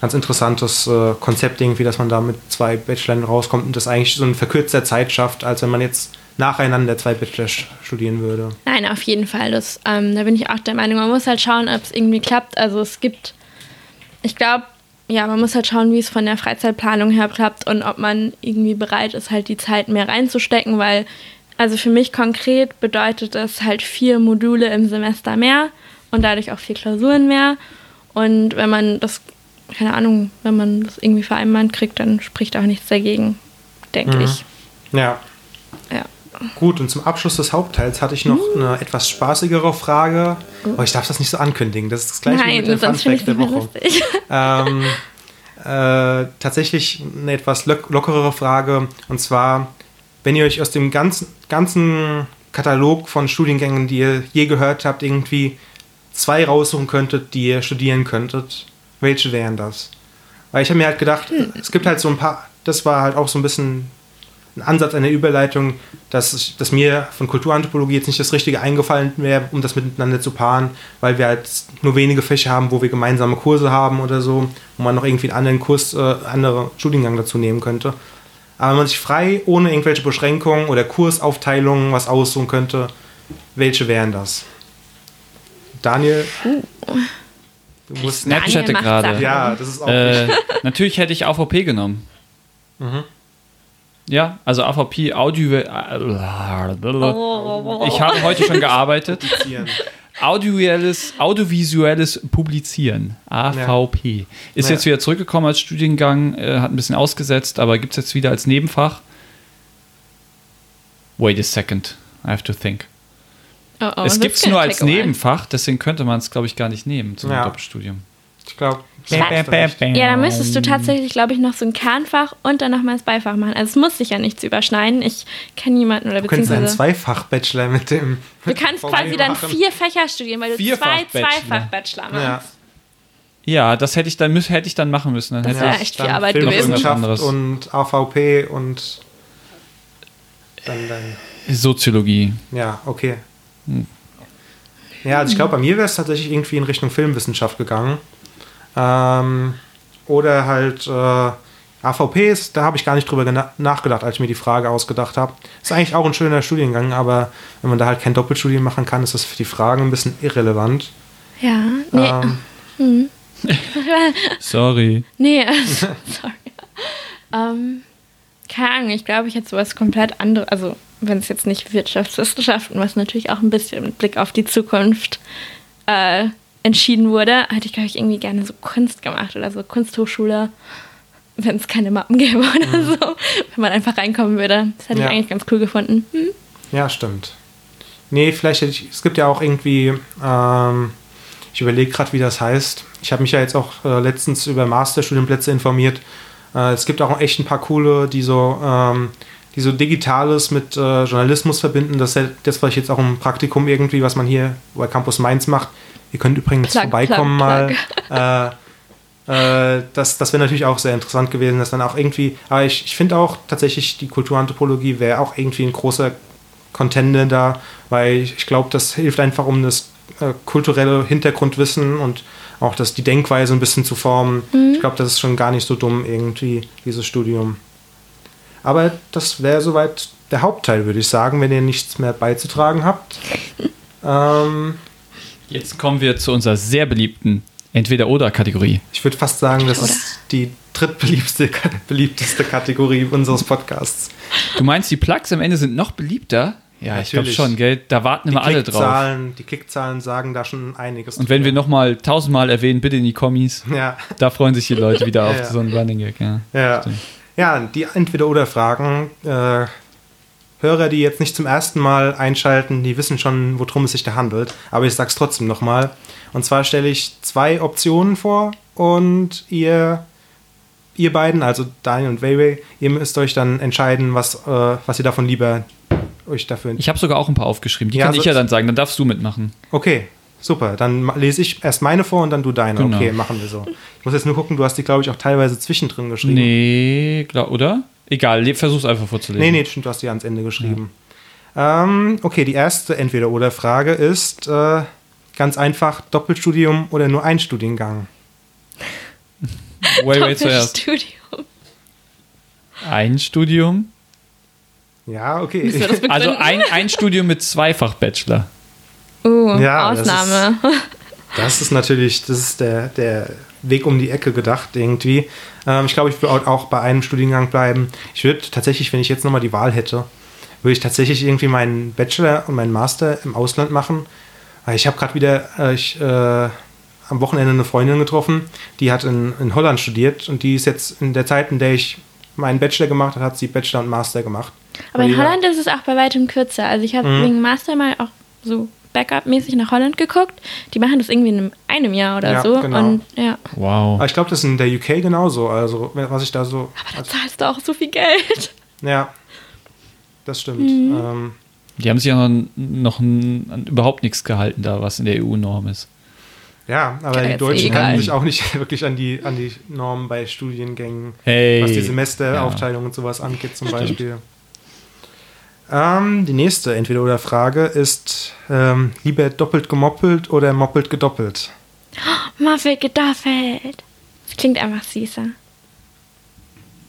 ganz interessantes äh, Konzept irgendwie, dass man da mit zwei Bachelor rauskommt und das eigentlich so in verkürzter Zeit schafft, als wenn man jetzt nacheinander zwei Bachelor sch- studieren würde. Nein, auf jeden Fall. Das, ähm, da bin ich auch der Meinung, man muss halt schauen, ob es irgendwie klappt. Also es gibt, ich glaube, ja, man muss halt schauen, wie es von der Freizeitplanung her klappt und ob man irgendwie bereit ist, halt die Zeit mehr reinzustecken, weil, also für mich konkret bedeutet das halt vier Module im Semester mehr und dadurch auch vier Klausuren mehr. Und wenn man das, keine Ahnung, wenn man das irgendwie vereinbart kriegt, dann spricht auch nichts dagegen, denke Mhm. ich. Ja, Ja. Gut. Und zum Abschluss des Hauptteils hatte ich noch Mhm. eine etwas spaßigere Frage. Aber ich darf das nicht so ankündigen. Das ist das gleiche Nein, mit der Fun sonst finde ich Fact es der Woche. ähm, äh, tatsächlich eine etwas lock lockerere Frage. Und zwar, wenn ihr euch aus dem ganzen, ganzen Katalog von Studiengängen, die ihr je gehört habt, irgendwie zwei raussuchen könntet, die ihr studieren könntet, welche wären das? Weil ich habe mir halt gedacht, es gibt halt so ein paar, das war halt auch so ein bisschen ein Ansatz einer Überleitung, dass, ich, dass mir von Kulturanthropologie jetzt nicht das Richtige eingefallen wäre, um das miteinander zu paaren, weil wir halt nur wenige Fächer haben, wo wir gemeinsame Kurse haben oder so, wo man noch irgendwie einen anderen Kurs, äh, anderen Studiengang dazu nehmen könnte. Aber wenn man sich frei, ohne irgendwelche Beschränkungen oder Kursaufteilungen was aussuchen könnte, welche wären das? Daniel? Du musst Snapchatte gerade. Ja, das ist auch äh, Natürlich hätte ich AVP genommen. Mhm. Ja, also AVP Audio. Äh, ich habe heute schon gearbeitet. Audiovisuelles, audiovisuelles Publizieren, AVP. Ist naja. jetzt wieder zurückgekommen als Studiengang, äh, hat ein bisschen ausgesetzt, aber gibt es jetzt wieder als Nebenfach. Wait a second, I have to think. Oh, oh, es gibt es nur als Nebenfach, deswegen könnte man es, glaube ich, gar nicht nehmen zum ja. Doppelstudium. Ich glaube. Ja, dann müsstest du tatsächlich, glaube ich, noch so ein Kernfach und dann nochmal das Beifach machen. Also es muss sich ja nichts überschneiden. Ich kenne niemanden oder beziehungsweise... Du kannst einen Zweifach-Bachelor mit dem... Du kannst quasi dann vier Fächer studieren, weil du Vierfach zwei Zweifach-Bachelor machst. Ja. ja. das hätte ich dann, hätte ich dann machen müssen. Dann das wäre echt viel Arbeit gewesen. Und AVP und dann, dann Soziologie. Ja, okay. Hm. Ja, also ich glaube, bei mir wäre es tatsächlich irgendwie in Richtung Filmwissenschaft gegangen. Ähm, oder halt äh, AVPs, da habe ich gar nicht drüber nachgedacht, als ich mir die Frage ausgedacht habe. Ist eigentlich auch ein schöner Studiengang, aber wenn man da halt kein Doppelstudium machen kann, ist das für die Fragen ein bisschen irrelevant. Ja, nee. Ähm, hm. sorry. Nee, sorry. ähm, keine Ahnung, ich glaube, ich hätte sowas komplett anderes, also wenn es jetzt nicht Wirtschaftswissenschaften, was natürlich auch ein bisschen mit Blick auf die Zukunft äh, entschieden wurde, hätte ich, glaube ich, irgendwie gerne so Kunst gemacht oder so Kunsthochschule, wenn es keine Mappen gäbe oder mhm. so, wenn man einfach reinkommen würde. Das hätte ja. ich eigentlich ganz cool gefunden. Hm? Ja, stimmt. Nee, vielleicht hätte ich, es gibt ja auch irgendwie, ähm, ich überlege gerade, wie das heißt. Ich habe mich ja jetzt auch äh, letztens über Masterstudienplätze informiert. Äh, es gibt auch echt ein paar coole, die so, ähm, die so Digitales mit äh, Journalismus verbinden. Das ist das, was ich jetzt auch im Praktikum irgendwie, was man hier bei Campus Mainz macht, Ihr könnt übrigens plug, vorbeikommen plug, plug. mal. Äh, äh, das das wäre natürlich auch sehr interessant gewesen, dass dann auch irgendwie, aber ich, ich finde auch tatsächlich, die Kulturanthropologie wäre auch irgendwie ein großer Contender da, weil ich, ich glaube, das hilft einfach, um das äh, kulturelle Hintergrundwissen und auch das, die Denkweise ein bisschen zu formen. Mhm. Ich glaube, das ist schon gar nicht so dumm irgendwie, dieses Studium. Aber das wäre soweit der Hauptteil, würde ich sagen, wenn ihr nichts mehr beizutragen habt. ähm, Jetzt kommen wir zu unserer sehr beliebten Entweder-Oder-Kategorie. Ich würde fast sagen, das ist die drittbeliebteste beliebteste Kategorie unseres Podcasts. Du meinst, die Plugs am Ende sind noch beliebter? Ja, Natürlich. ich glaube schon, gell? Da warten immer alle drauf. Die Klickzahlen sagen da schon einiges. Und wenn wir nochmal tausendmal erwähnen, bitte in die Kommis. Ja. Da freuen sich die Leute wieder auf ja. so einen Running Gag. Ja, ja. Ja die Entweder-Oder-Fragen äh, Hörer, die jetzt nicht zum ersten Mal einschalten, die wissen schon, worum es sich da handelt. Aber ich sage es trotzdem nochmal. Und zwar stelle ich zwei Optionen vor und ihr, ihr beiden, also Daniel und Weiwei, ihr müsst euch dann entscheiden, was, äh, was ihr davon lieber euch dafür Ich habe sogar auch ein paar aufgeschrieben. Die ja, kann so ich ja dann sagen, dann darfst du mitmachen. Okay, super. Dann lese ich erst meine vor und dann du deine. Genau. Okay, machen wir so. Ich muss jetzt nur gucken, du hast die, glaube ich, auch teilweise zwischendrin geschrieben. Nee, glaub, oder? Egal, versuch's einfach vorzulesen. Nee, nee, stimmt, du hast die ans Ende geschrieben. Ja. Ähm, okay, die erste Entweder-Oder-Frage ist äh, ganz einfach: Doppelstudium oder nur ein Studiengang? wait, wait, zuerst. Ein Studium? Ja, okay. Also ein, ein Studium mit Zweifach-Bachelor. Uh, ja, Ausnahme. Das ist, das ist natürlich, das ist der, der Weg um die Ecke gedacht irgendwie. Ähm, ich glaube, ich würde auch bei einem Studiengang bleiben. Ich würde tatsächlich, wenn ich jetzt nochmal die Wahl hätte, würde ich tatsächlich irgendwie meinen Bachelor und meinen Master im Ausland machen. Ich habe gerade wieder äh, ich, äh, am Wochenende eine Freundin getroffen, die hat in, in Holland studiert und die ist jetzt in der Zeit, in der ich meinen Bachelor gemacht habe, hat sie Bachelor und Master gemacht. Aber in Holland ist es auch bei weitem kürzer. Also ich habe mhm. wegen Master mal auch so Backup-mäßig nach Holland geguckt. Die machen das irgendwie in einem Jahr oder ja, so. Genau. Und, ja. Wow. Aber ich glaube, das ist in der UK genauso. Also, was ich da so. Aber da zahlst du auch so viel Geld. Ja, das stimmt. Mhm. Ähm, die haben sich ja noch, noch n, überhaupt nichts gehalten, da was in der EU-Norm ist. Ja, aber ja, die Deutschen halten sich auch nicht wirklich an die, an die Normen bei Studiengängen, hey. was die Semesteraufteilung ja. und sowas angeht, zum Beispiel. Ähm, die nächste Entweder-Oder-Frage ist ähm, lieber doppelt gemoppelt oder moppelt gedoppelt? Muffel gedoppelt. Das klingt einfach süßer.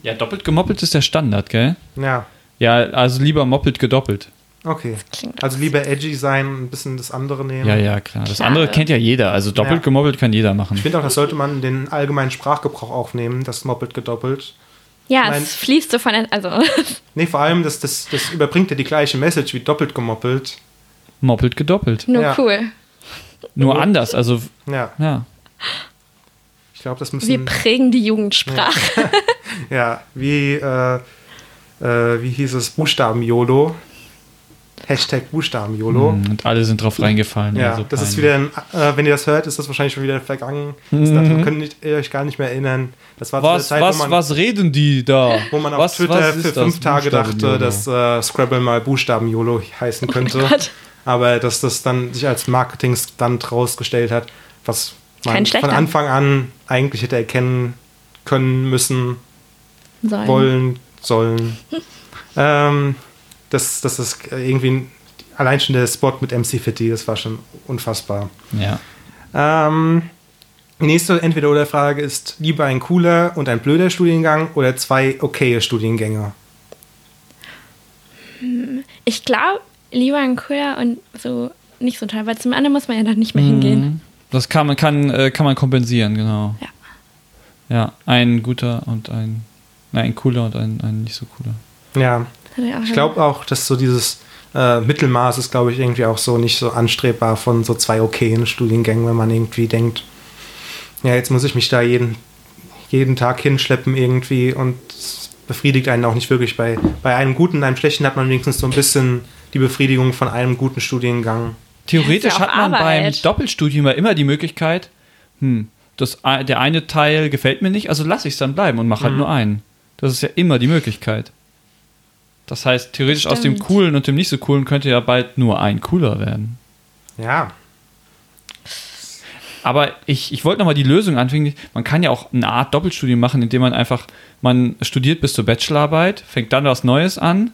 Ja, doppelt gemoppelt ist der Standard, gell? Ja, Ja, also lieber moppelt gedoppelt. okay. Also lieber edgy sein, ein bisschen das andere nehmen. Ja, ja, klar. Das Klar. andere kennt ja jeder. Also doppelt Ja. gemoppelt kann jeder machen. Ich finde auch, das sollte man in den allgemeinen Sprachgebrauch aufnehmen, das moppelt gedoppelt. Ja, Nein. es fließt so von also Nee, vor allem, das, das, das überbringt ja die gleiche Message wie doppelt gemoppelt. Moppelt gedoppelt. nur Ja. cool. Nur anders. Also, Ja, ja. ich glaube, das Wir müssen. prägen die Jugendsprache. Ja, wie, äh, äh, wie hieß es? Buchstaben-YOLO. Hashtag Buchstaben-YOLO. Und alle sind drauf reingefallen. Ja, also das ist wieder, ein, äh, wenn ihr das hört, ist das wahrscheinlich schon wieder vergangen. Das daran könnt ihr euch gar nicht mehr erinnern. Das war zu Mhm. Was, der Zeit, was, wo man, was reden die da? wo man auf was, Twitter was ist für fünf Tage dachte, dass äh, Scrabble mal Buchstaben-YOLO heißen könnte. Oh aber dass das dann sich als Marketing-Stunt rausgestellt hat, was man von. Anfang an eigentlich hätte erkennen können, müssen, Sollen. wollen, sollen. ähm, das, das ist irgendwie allein schon der Spot mit MC Fitty, das war schon unfassbar. Ja. Ähm, die nächste Entweder-Oder-Frage ist: lieber ein cooler und ein blöder Studiengang oder zwei okaye Studiengänge? Ich glaube, lieber ein cooler und so nicht so toll, weil zum anderen muss man ja dann nicht mehr hingehen. Mhm. Das kann man, kann, äh, kann man kompensieren, genau. Ja. Ja, ein guter und ein, nein, ein cooler und ein, ein nicht so cooler. Ja, ich glaube auch, dass so dieses äh, Mittelmaß ist, glaube ich, irgendwie auch so nicht so anstrebbar von so zwei okayen Studiengängen, wenn man irgendwie denkt, ja, jetzt muss ich mich da jeden, jeden Tag hinschleppen irgendwie und es befriedigt einen auch nicht wirklich. Bei, bei einem guten und einem schlechten hat man wenigstens so ein bisschen die Befriedigung von einem guten Studiengang. Theoretisch Ja, hat man beim Arbeit. Doppelstudium ja immer die Möglichkeit, hm, das, der eine Teil gefällt mir nicht, also lasse ich es dann bleiben und mache halt Mhm. nur einen. Das ist ja immer die Möglichkeit. Das heißt, theoretisch aus dem Stimmt. coolen und dem nicht so coolen könnte ja bald nur ein cooler werden. Ja, Aber ich, ich wollte nochmal die Lösung anfangen. Man kann ja auch eine Art Doppelstudium machen, indem man einfach, man studiert bis zur Bachelorarbeit, fängt dann was Neues an.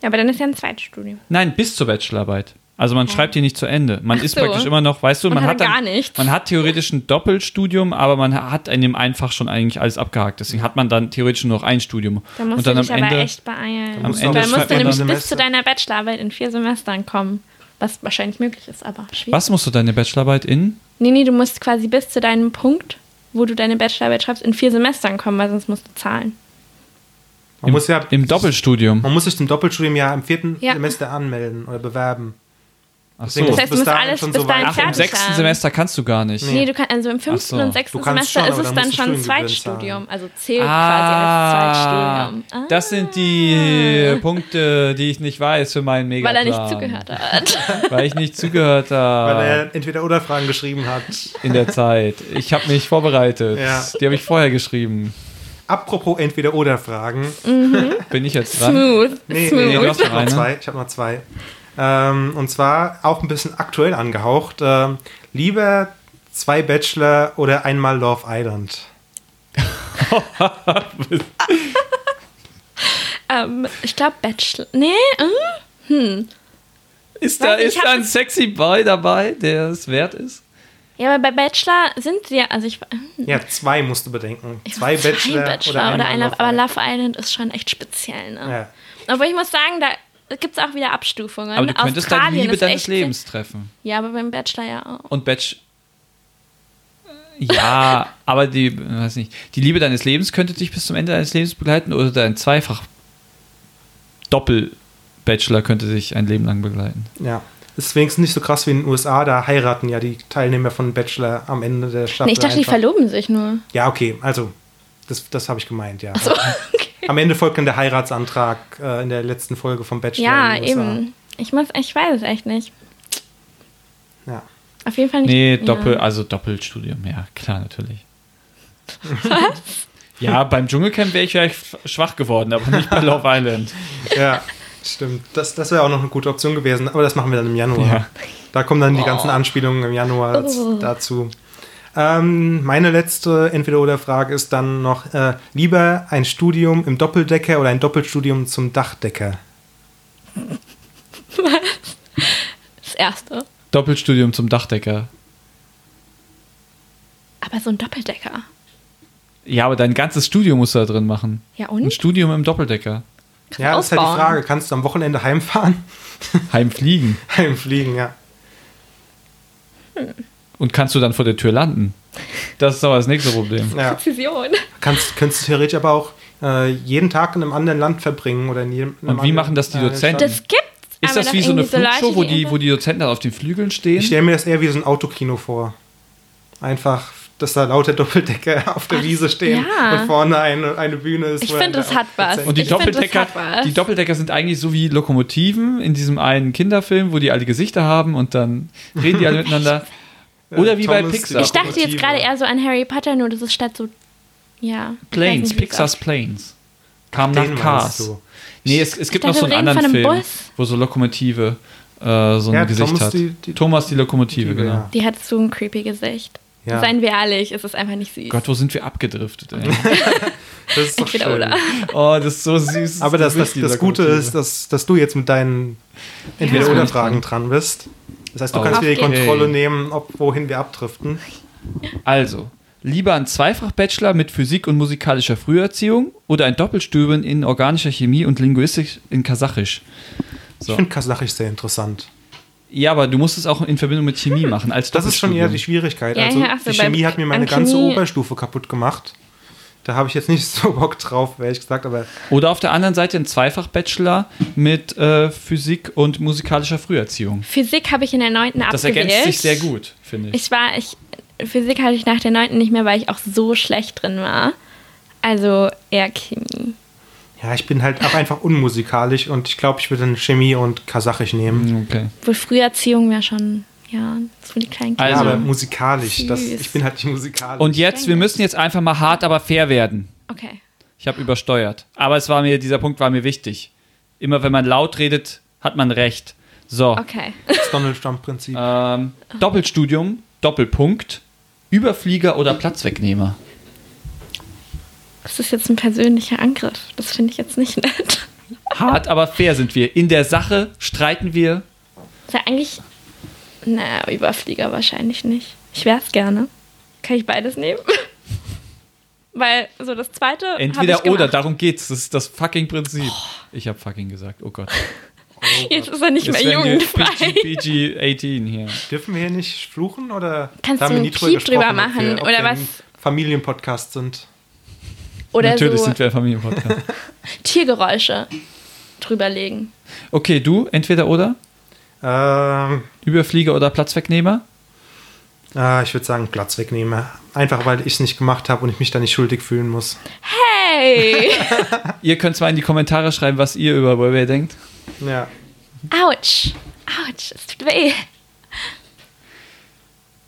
Ja, aber dann ist ja ein Zweitstudium. Nein, bis zur Bachelorarbeit. Also man schreibt hier nicht zu Ende. Man Ach ist so. praktisch immer noch, weißt du, man hat hat dann, gar nichts. Man hat theoretisch ein Doppelstudium, aber man hat in dem einfach schon eigentlich alles abgehakt. Deswegen hat man dann theoretisch nur noch ein Studium. Da musst Und dann du am dich aber Ende. echt beeilen. Am Am Ende schreibt musst man du nämlich bis zu deiner Bachelorarbeit in vier Semestern kommen. Was wahrscheinlich möglich ist, aber schwierig. Was musst du deine Bachelorarbeit in? Nee, nee, du musst quasi bis zu deinem Punkt, wo du deine Bachelorarbeit schreibst, in vier Semestern kommen, weil sonst musst du zahlen. man Im, muss ja Im Doppelstudium. man muss sich zum Doppelstudium ja im vierten Ja. Semester anmelden oder bewerben. Ach so. Das heißt, du bis musst alles schon bis so dahin. Ach, im fertig sechsten haben. Semester kannst du gar nicht. Nee, du kannst, also im fünften so. und sechsten Semester schon, ist es dann schon Studiengebühren Zweitstudium. Also zählt quasi als Zweitstudium. Ah. das sind die Punkte, die ich nicht weiß für meinen Weil Megaplan. er nicht zugehört hat. Weil ich nicht zugehört Weil habe er entweder oder Fragen geschrieben hat. in der Zeit. Ich habe mich vorbereitet. Ja. Die habe ich vorher geschrieben. Apropos entweder oder Fragen. Bin ich jetzt dran? Smooth. Nee, Smooth. nee, du ich hast noch eine. zwei. Ich habe noch zwei. Ähm, und zwar auch ein bisschen aktuell angehaucht. Ähm, lieber zwei Bachelor oder einmal Love Island. ähm, ich glaube Bachelor. Nee, hm? Ist da, ist da ein sexy Boy dabei, der es wert ist? Ja, aber bei Bachelor sind sie ja, also ich, Ja, zwei musst du bedenken. zwei zwei Bachelor, Bachelor oder, oder, einmal ein Love, aber Island. Love Island ist schon echt speziell, ne? Ja. Aber ich muss sagen, da gibt es auch wieder Abstufungen. Aber du könntest dann die Australien Liebe deines echt- Lebens treffen. Ja, aber beim Bachelor ja auch. Und Batch. Ja, aber die, weiß nicht, die Liebe deines Lebens könnte dich bis zum Ende deines Lebens begleiten oder dein Zweifach Doppel-Bachelor könnte dich ein Leben lang begleiten. ja. Ist wenigstens nicht so krass wie in den USA. Da heiraten ja die Teilnehmer von Bachelor am Ende der Staffel. Nee, ich dachte, die einfach. verloben sich nur. Ja, okay. Also, das, das habe ich gemeint, ja. So, okay. Am Ende folgt dann der Heiratsantrag äh, in der letzten Folge vom Bachelor. Ja, eben. Ich muss, ich weiß es echt nicht. Ja. Auf jeden Fall nicht. Nee, ja. Doppel, also Doppelstudium, ja, klar, natürlich. Was? Ja, beim Dschungelcamp wäre ich vielleicht schwach geworden, aber nicht bei Love Island. Ja, stimmt. Das, das wäre auch noch eine gute Option gewesen, aber das machen wir dann im Januar. Ja. Da kommen dann die ganzen Anspielungen im Januar Oh. dazu. Ähm, meine letzte Entweder-Oder-Frage ist dann noch: äh, lieber ein Studium im Doppeldecker oder ein Doppelstudium zum Dachdecker? Das erste. Doppelstudium zum Dachdecker. Aber so ein Doppeldecker. Ja, aber dein ganzes Studium musst du da drin machen. Ja, Ein und? Studium im Doppeldecker. Ja, das ist halt die. Frage. Kannst du am Wochenende heimfahren? Heimfliegen. Heimfliegen, ja. Und kannst du dann vor der Tür landen? Das ist aber das nächste Problem. ja. Präzision. Kannst, könntest du theoretisch aber auch äh, jeden Tag in einem anderen Land verbringen oder in jedem. in einem Und wie anderen, machen das die äh, Dozenten? Das gibt's. Ist das wie so eine Flugshow, wo die, wo die Dozenten dann auf den Flügeln stehen? Ich stelle mir das eher wie so ein Autokino vor. Einfach, dass da lauter Doppeldecker auf der Wiese stehen ja. und vorne eine, eine Bühne ist. Ich finde, das hat was. Und die Ich Doppeldecker, hat was. die Doppeldecker sind eigentlich so wie Lokomotiven in diesem einen Kinderfilm, wo die alle Gesichter haben und dann reden die alle miteinander. Oder wie bei Thomas, Pixar. Ich dachte jetzt gerade eher so an Harry Potter, nur das ist statt so. Ja. Planes, nicht, wie Pixars Planes. Kam Den nach Cars. du. Nee, es, es gibt dachte, noch so einen anderen Film, Bus. wo so Lokomotive äh, so ein Ja, Gesicht Thomas hat. die- die- Thomas die Lokomotive, Lokomotive, genau. ja. Die hat so ein creepy Gesicht. Ja. Seien wir ehrlich, es ist einfach nicht süß. Gott, wo sind wir abgedriftet, ey. Das ist doch schön. oder. Oh, das ist so süß. Aber das, das, die das Gute ist, dass, dass du jetzt mit deinen Entweder-Oder-Fragen dran bist. Das heißt, du Oh. kannst wieder die. Kontrolle nehmen, ob, wohin wir abdriften. Also, lieber ein Zweifach-Bachelor mit Physik und musikalischer Früherziehung oder ein Doppelstudium in organischer Chemie und Linguistik in Kasachisch? Ich So. finde Kasachisch sehr interessant. Ja, aber du musst es auch in Verbindung mit Chemie machen, als Das ist schon eher die. Schwierigkeit. Ja, also, ja, so, die bei- Chemie hat mir meine an ganze Chemie- Oberstufe kaputt gemacht. Da habe ich jetzt nicht so Bock drauf, ehrlich gesagt, aber Oder auf der anderen Seite ein Zweifach-Bachelor mit äh, Physik und musikalischer Früherziehung. Physik habe ich in der 9. abgewählt. Das ergänzt sich sehr gut, finde ich. Ich war, ich, Physik hatte ich nach der 9. nicht mehr, weil ich auch so schlecht drin war. Also eher Chemie. ja, ich bin halt auch einfach unmusikalisch und ich glaube, ich würde dann Chemie und Kasachisch nehmen. Okay. Wohl Früherziehung wäre schon, ja, so die kleinen Kinder. Also- aber musikalisch. Das, ich bin halt nicht musikalisch. Und jetzt, wir müssen jetzt einfach mal hart, aber fair werden. Okay. Ich habe übersteuert. Aber es war mir, dieser Punkt war mir wichtig. Immer wenn man laut redet, hat man recht. So. Okay. das Donald Trump-Prinzip. Ähm, Doppelstudium, Doppelpunkt, Überflieger oder Platzwegnehmer. Das ist jetzt ein persönlicher Angriff. Das finde ich jetzt nicht nett. Hart, aber fair sind wir. In der Sache streiten wir. Ist ja eigentlich. Naja, Überflieger wahrscheinlich nicht. Ich wäre es gerne. Kann ich beides nehmen? Weil so das zweite. hab Entweder ich oder, darum geht's. Das ist das fucking Prinzip. Ich habe fucking gesagt. Oh Gott. Jetzt ist er nicht Jetzt mehr jugendfrei. PG, PG 18 hier. Dürfen wir hier nicht fluchen oder Kannst du einen Piep drüber machen wir, ob oder was? Familienpodcast sind? Oder Natürlich so sind wir ein Familienpodcast. Tiergeräusche drüberlegen. Okay, du, entweder oder? Ähm, Überflieger oder Platzwegnehmer? ah, ich würde sagen, Platz wegnehmen. Einfach weil ich es nicht gemacht habe und ich mich da nicht schuldig fühlen muss. Hey! Ihr könnt zwar in die Kommentare schreiben, was ihr über Huawei denkt. Ja. Autsch! Autsch, es tut weh.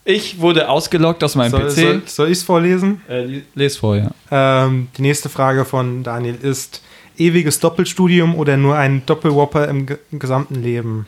Ich wurde ausgelockt aus meinem Soll, PC. soll, soll ich es vorlesen? Äh, les vor, ja. Ähm, die nächste Frage von Daniel ist: Ewiges Doppelstudium oder nur ein Doppelwhopper im, im gesamten Leben?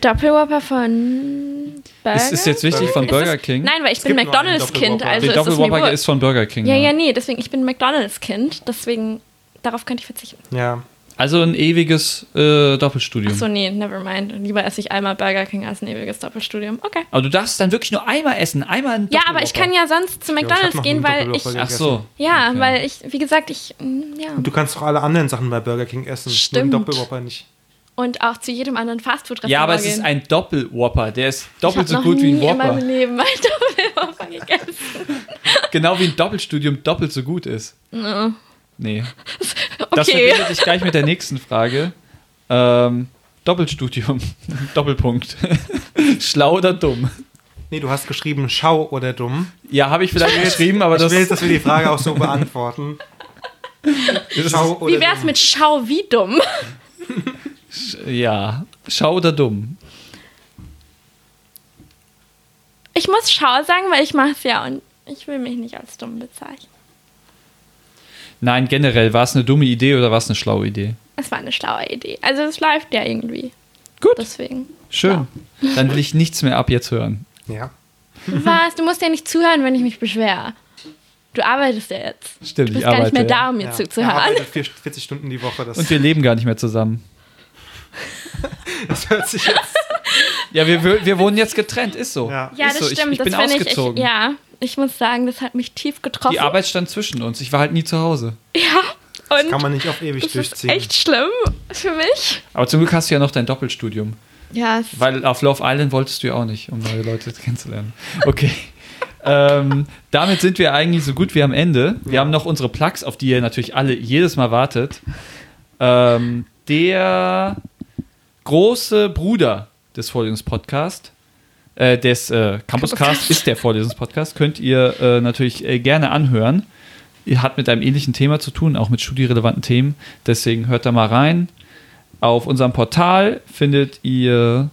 Doppelwhopper von Burger? Ist, ist jetzt wichtig von Burger King? Nein, weil ich Es bin McDonalds-Kind, Doppelwhopper. also Der Doppelwhopper ist von Burger King. Ja, ja, nee, deswegen, ich bin McDonalds-Kind, deswegen, darauf könnte ich verzichten. Ja. Also ein ewiges äh, Doppelstudium. Achso, nee, never mind. Lieber esse ich einmal Burger King als ein ewiges Doppelstudium. Okay. Aber du darfst dann wirklich nur einmal essen, einmal ein Ja, aber ich kann ja sonst zu McDonalds noch gehen, weil ich. Ach so. Ja, Okay. weil ich, wie gesagt, ich. mm, Ja. Und du kannst doch alle anderen Sachen bei Burger King essen. Stimmt. Nur den Doppelwhopper nicht. Und auch zu jedem anderen Fastfood-Restaurant. Ja, aber es gehen. ist ein Doppel-Whopper. Der ist doppelt ich so gut wie ein nie in meinem Whopper. Leben ein Doppelwhopper gegessen. Genau wie ein Doppelstudium doppelt so gut ist. Nee. Das Okay. verbindet dich gleich mit der nächsten Frage. Ähm, Doppelstudium. Doppelpunkt. Schlau oder dumm? Nee, du hast geschrieben schau oder dumm. Ja, habe ich vielleicht geschrieben, aber ich das will jetzt, dass wir die Frage auch so beantworten. Schau oder Wie wär's dumm. mit Schau wie dumm? Ja, schau oder dumm? Ich muss Schau sagen, weil ich mach's ja und ich will mich nicht als dumm bezeichnen. Nein, generell, war es eine dumme Idee oder war es eine schlaue Idee? Es war eine schlaue Idee. Also es läuft ja irgendwie. Gut, Deswegen. schön. Dann will ich nichts mehr ab jetzt hören. Ja. Was? Du musst ja nicht zuhören, wenn ich mich beschwer. Du arbeitest ja jetzt. Stimmt, Du bist ich gar arbeite. nicht mehr da, um mir ja. Zuzuhören. arbeitet vier- 40 Stunden die Woche. Das Und wir leben gar nicht mehr zusammen. Das hört sich jetzt. Ja, wir, wir wohnen jetzt getrennt, ist so. Ja. Ja, Ist das so, ich- stimmt. ich bin das finde ausgezogen. Ich, ja, ich muss sagen, das hat mich tief getroffen. Die Arbeit stand zwischen uns. Ich war halt nie zu Hause. Ja, und Kann man nicht auf ewig das ist durchziehen. echt schlimm für mich. Aber zum Glück hast du ja noch dein Doppelstudium. Ja, es Weil auf Love Island wolltest du ja auch nicht, um neue Leute kennenzulernen. Okay. ähm, damit sind wir eigentlich so gut wie am Ende. Wir haben noch unsere Plugs, auf die ihr natürlich alle jedes Mal wartet. Ähm, der große Bruder des Vorlesungspodcasts, äh, des äh, Campuscast ist der Vorlesungspodcast, könnt ihr äh, natürlich äh, gerne anhören. Ihr hat mit einem ähnlichen Thema zu tun, auch mit studierelevanten Themen. Deswegen hört da mal rein. Auf unserem Portal findet ihr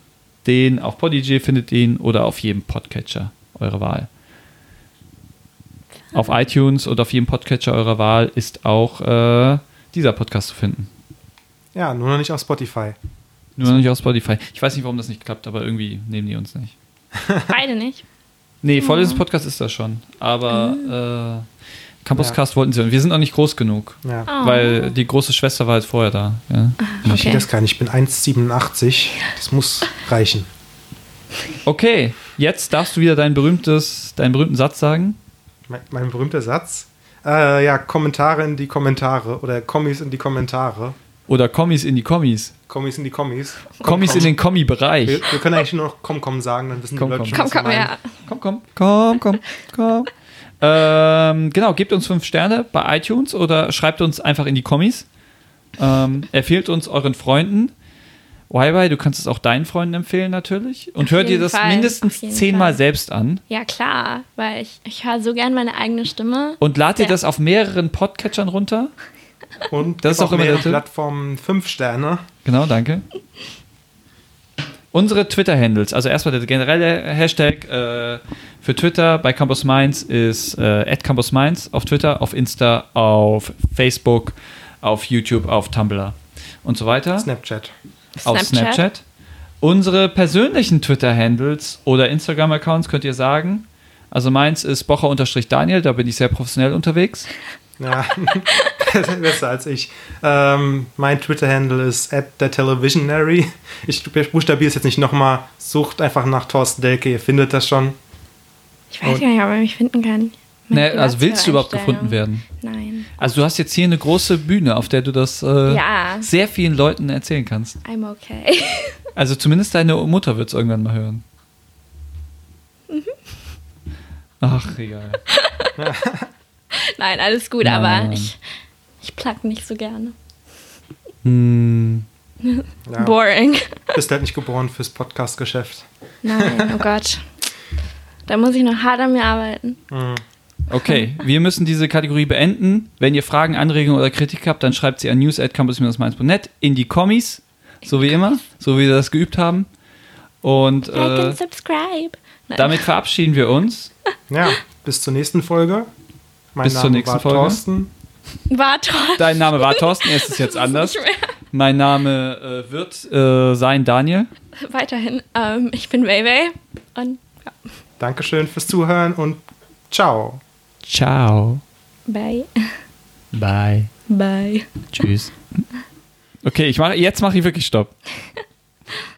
den, auf Podigy findet ihr ihn oder auf jedem Podcatcher eurer Wahl. Auf iTunes und auf jedem Podcatcher eurer Wahl ist auch äh, dieser Podcast zu finden. Ja, nur noch nicht auf Spotify. Nur noch nicht auf Spotify. Ich weiß nicht, warum das nicht klappt, aber irgendwie nehmen die uns nicht. beide nicht. Nee, Vorlesungspodcast ist das schon. Aber äh, Campuscast wollten sie. Und wir sind noch nicht groß genug. Ja. Oh. Weil die große Schwester war halt vorher da. Ja. Ich Okay. sehe das gar nicht. Ich bin 1,87. Das muss reichen. Okay, jetzt darfst du wieder dein berühmtes, deinen berühmten Satz sagen. Mein, mein berühmter Satz. Äh, ja, Kommentare in die Kommentare oder Kommis in die Kommentare. Oder Kommis in die Kommis. Kommis in die Kommis. Kommis in den Kommi-Bereich. Wir, wir können eigentlich nur noch komm, komm sagen, dann wissen Komm, die Leute komm. schon, Komm, komm, ja. Komm, komm, komm, komm, komm. ähm, genau, gebt uns fünf Sterne bei iTunes oder schreibt uns einfach in die Kommis. Ähm, empfehlt uns euren Freunden. YY, du kannst es auch deinen Freunden empfehlen natürlich. Und Auf hört dir das Fall, mindestens zehnmal Fall. selbst an. Ja, klar, weil ich, ich höre so gern meine eigene Stimme. Und lad dir Ja. das auf mehreren Podcatchern runter. Und Das ist auch immer der Tipp. Plattformen fünf Sterne. Genau, danke. Unsere Twitter-Handles, also erstmal der generelle Hashtag äh, für Twitter bei Campus Mainz ist äh, Campus Mainz auf Twitter, auf Insta, auf Facebook, auf YouTube, auf Tumblr und so weiter. Snapchat. Auf Snapchat. Snapchat. Unsere persönlichen Twitter-Handles oder Instagram-Accounts könnt ihr sagen. Also meins ist bocher-daniel, da bin ich sehr professionell unterwegs. Ja, besser als ich. Ähm, mein Twitter-Handle ist at the televisionary. Ich buchstabiere es jetzt nicht nochmal. Sucht einfach nach Thorsten Delke, ihr findet das schon. Ich weiß gar nicht, ob man mich finden kann. Meine Ne, also willst du überhaupt gefunden werden? Nein. Also du hast jetzt hier eine große Bühne, auf der du das äh, Ja. sehr vielen Leuten erzählen kannst. I'm okay. Also zumindest deine Mutter wird es irgendwann mal hören. Mhm. Ach, egal. Nein, alles gut, Nein. aber ich, ich plug nicht so gerne. Hm, Ja, Boring. bist halt nicht geboren fürs Podcast-Geschäft. Nein, oh Gott. Da muss ich noch hart an mir arbeiten. okay, wir müssen diese Kategorie beenden. Wenn ihr Fragen, Anregungen oder Kritik habt, dann schreibt sie an news.campus-mainz.net in die Kommis, so wie immer, so wie wir das geübt haben. Und Like äh, and subscribe. Nein. damit verabschieden wir uns. Ja, bis zur nächsten Folge. Mein Bis zur Name nächsten war Folge. Thorsten. War toll. Dein Name war Thorsten, er ist es jetzt anders. Mein Name äh, wird äh, sein Daniel. Weiterhin. Ähm, ich bin Weiwei. Und ja, Dankeschön fürs Zuhören und ciao. Ciao. bye. Bye. Bye. Tschüss. Okay, ich mache jetzt mache ich wirklich Stopp.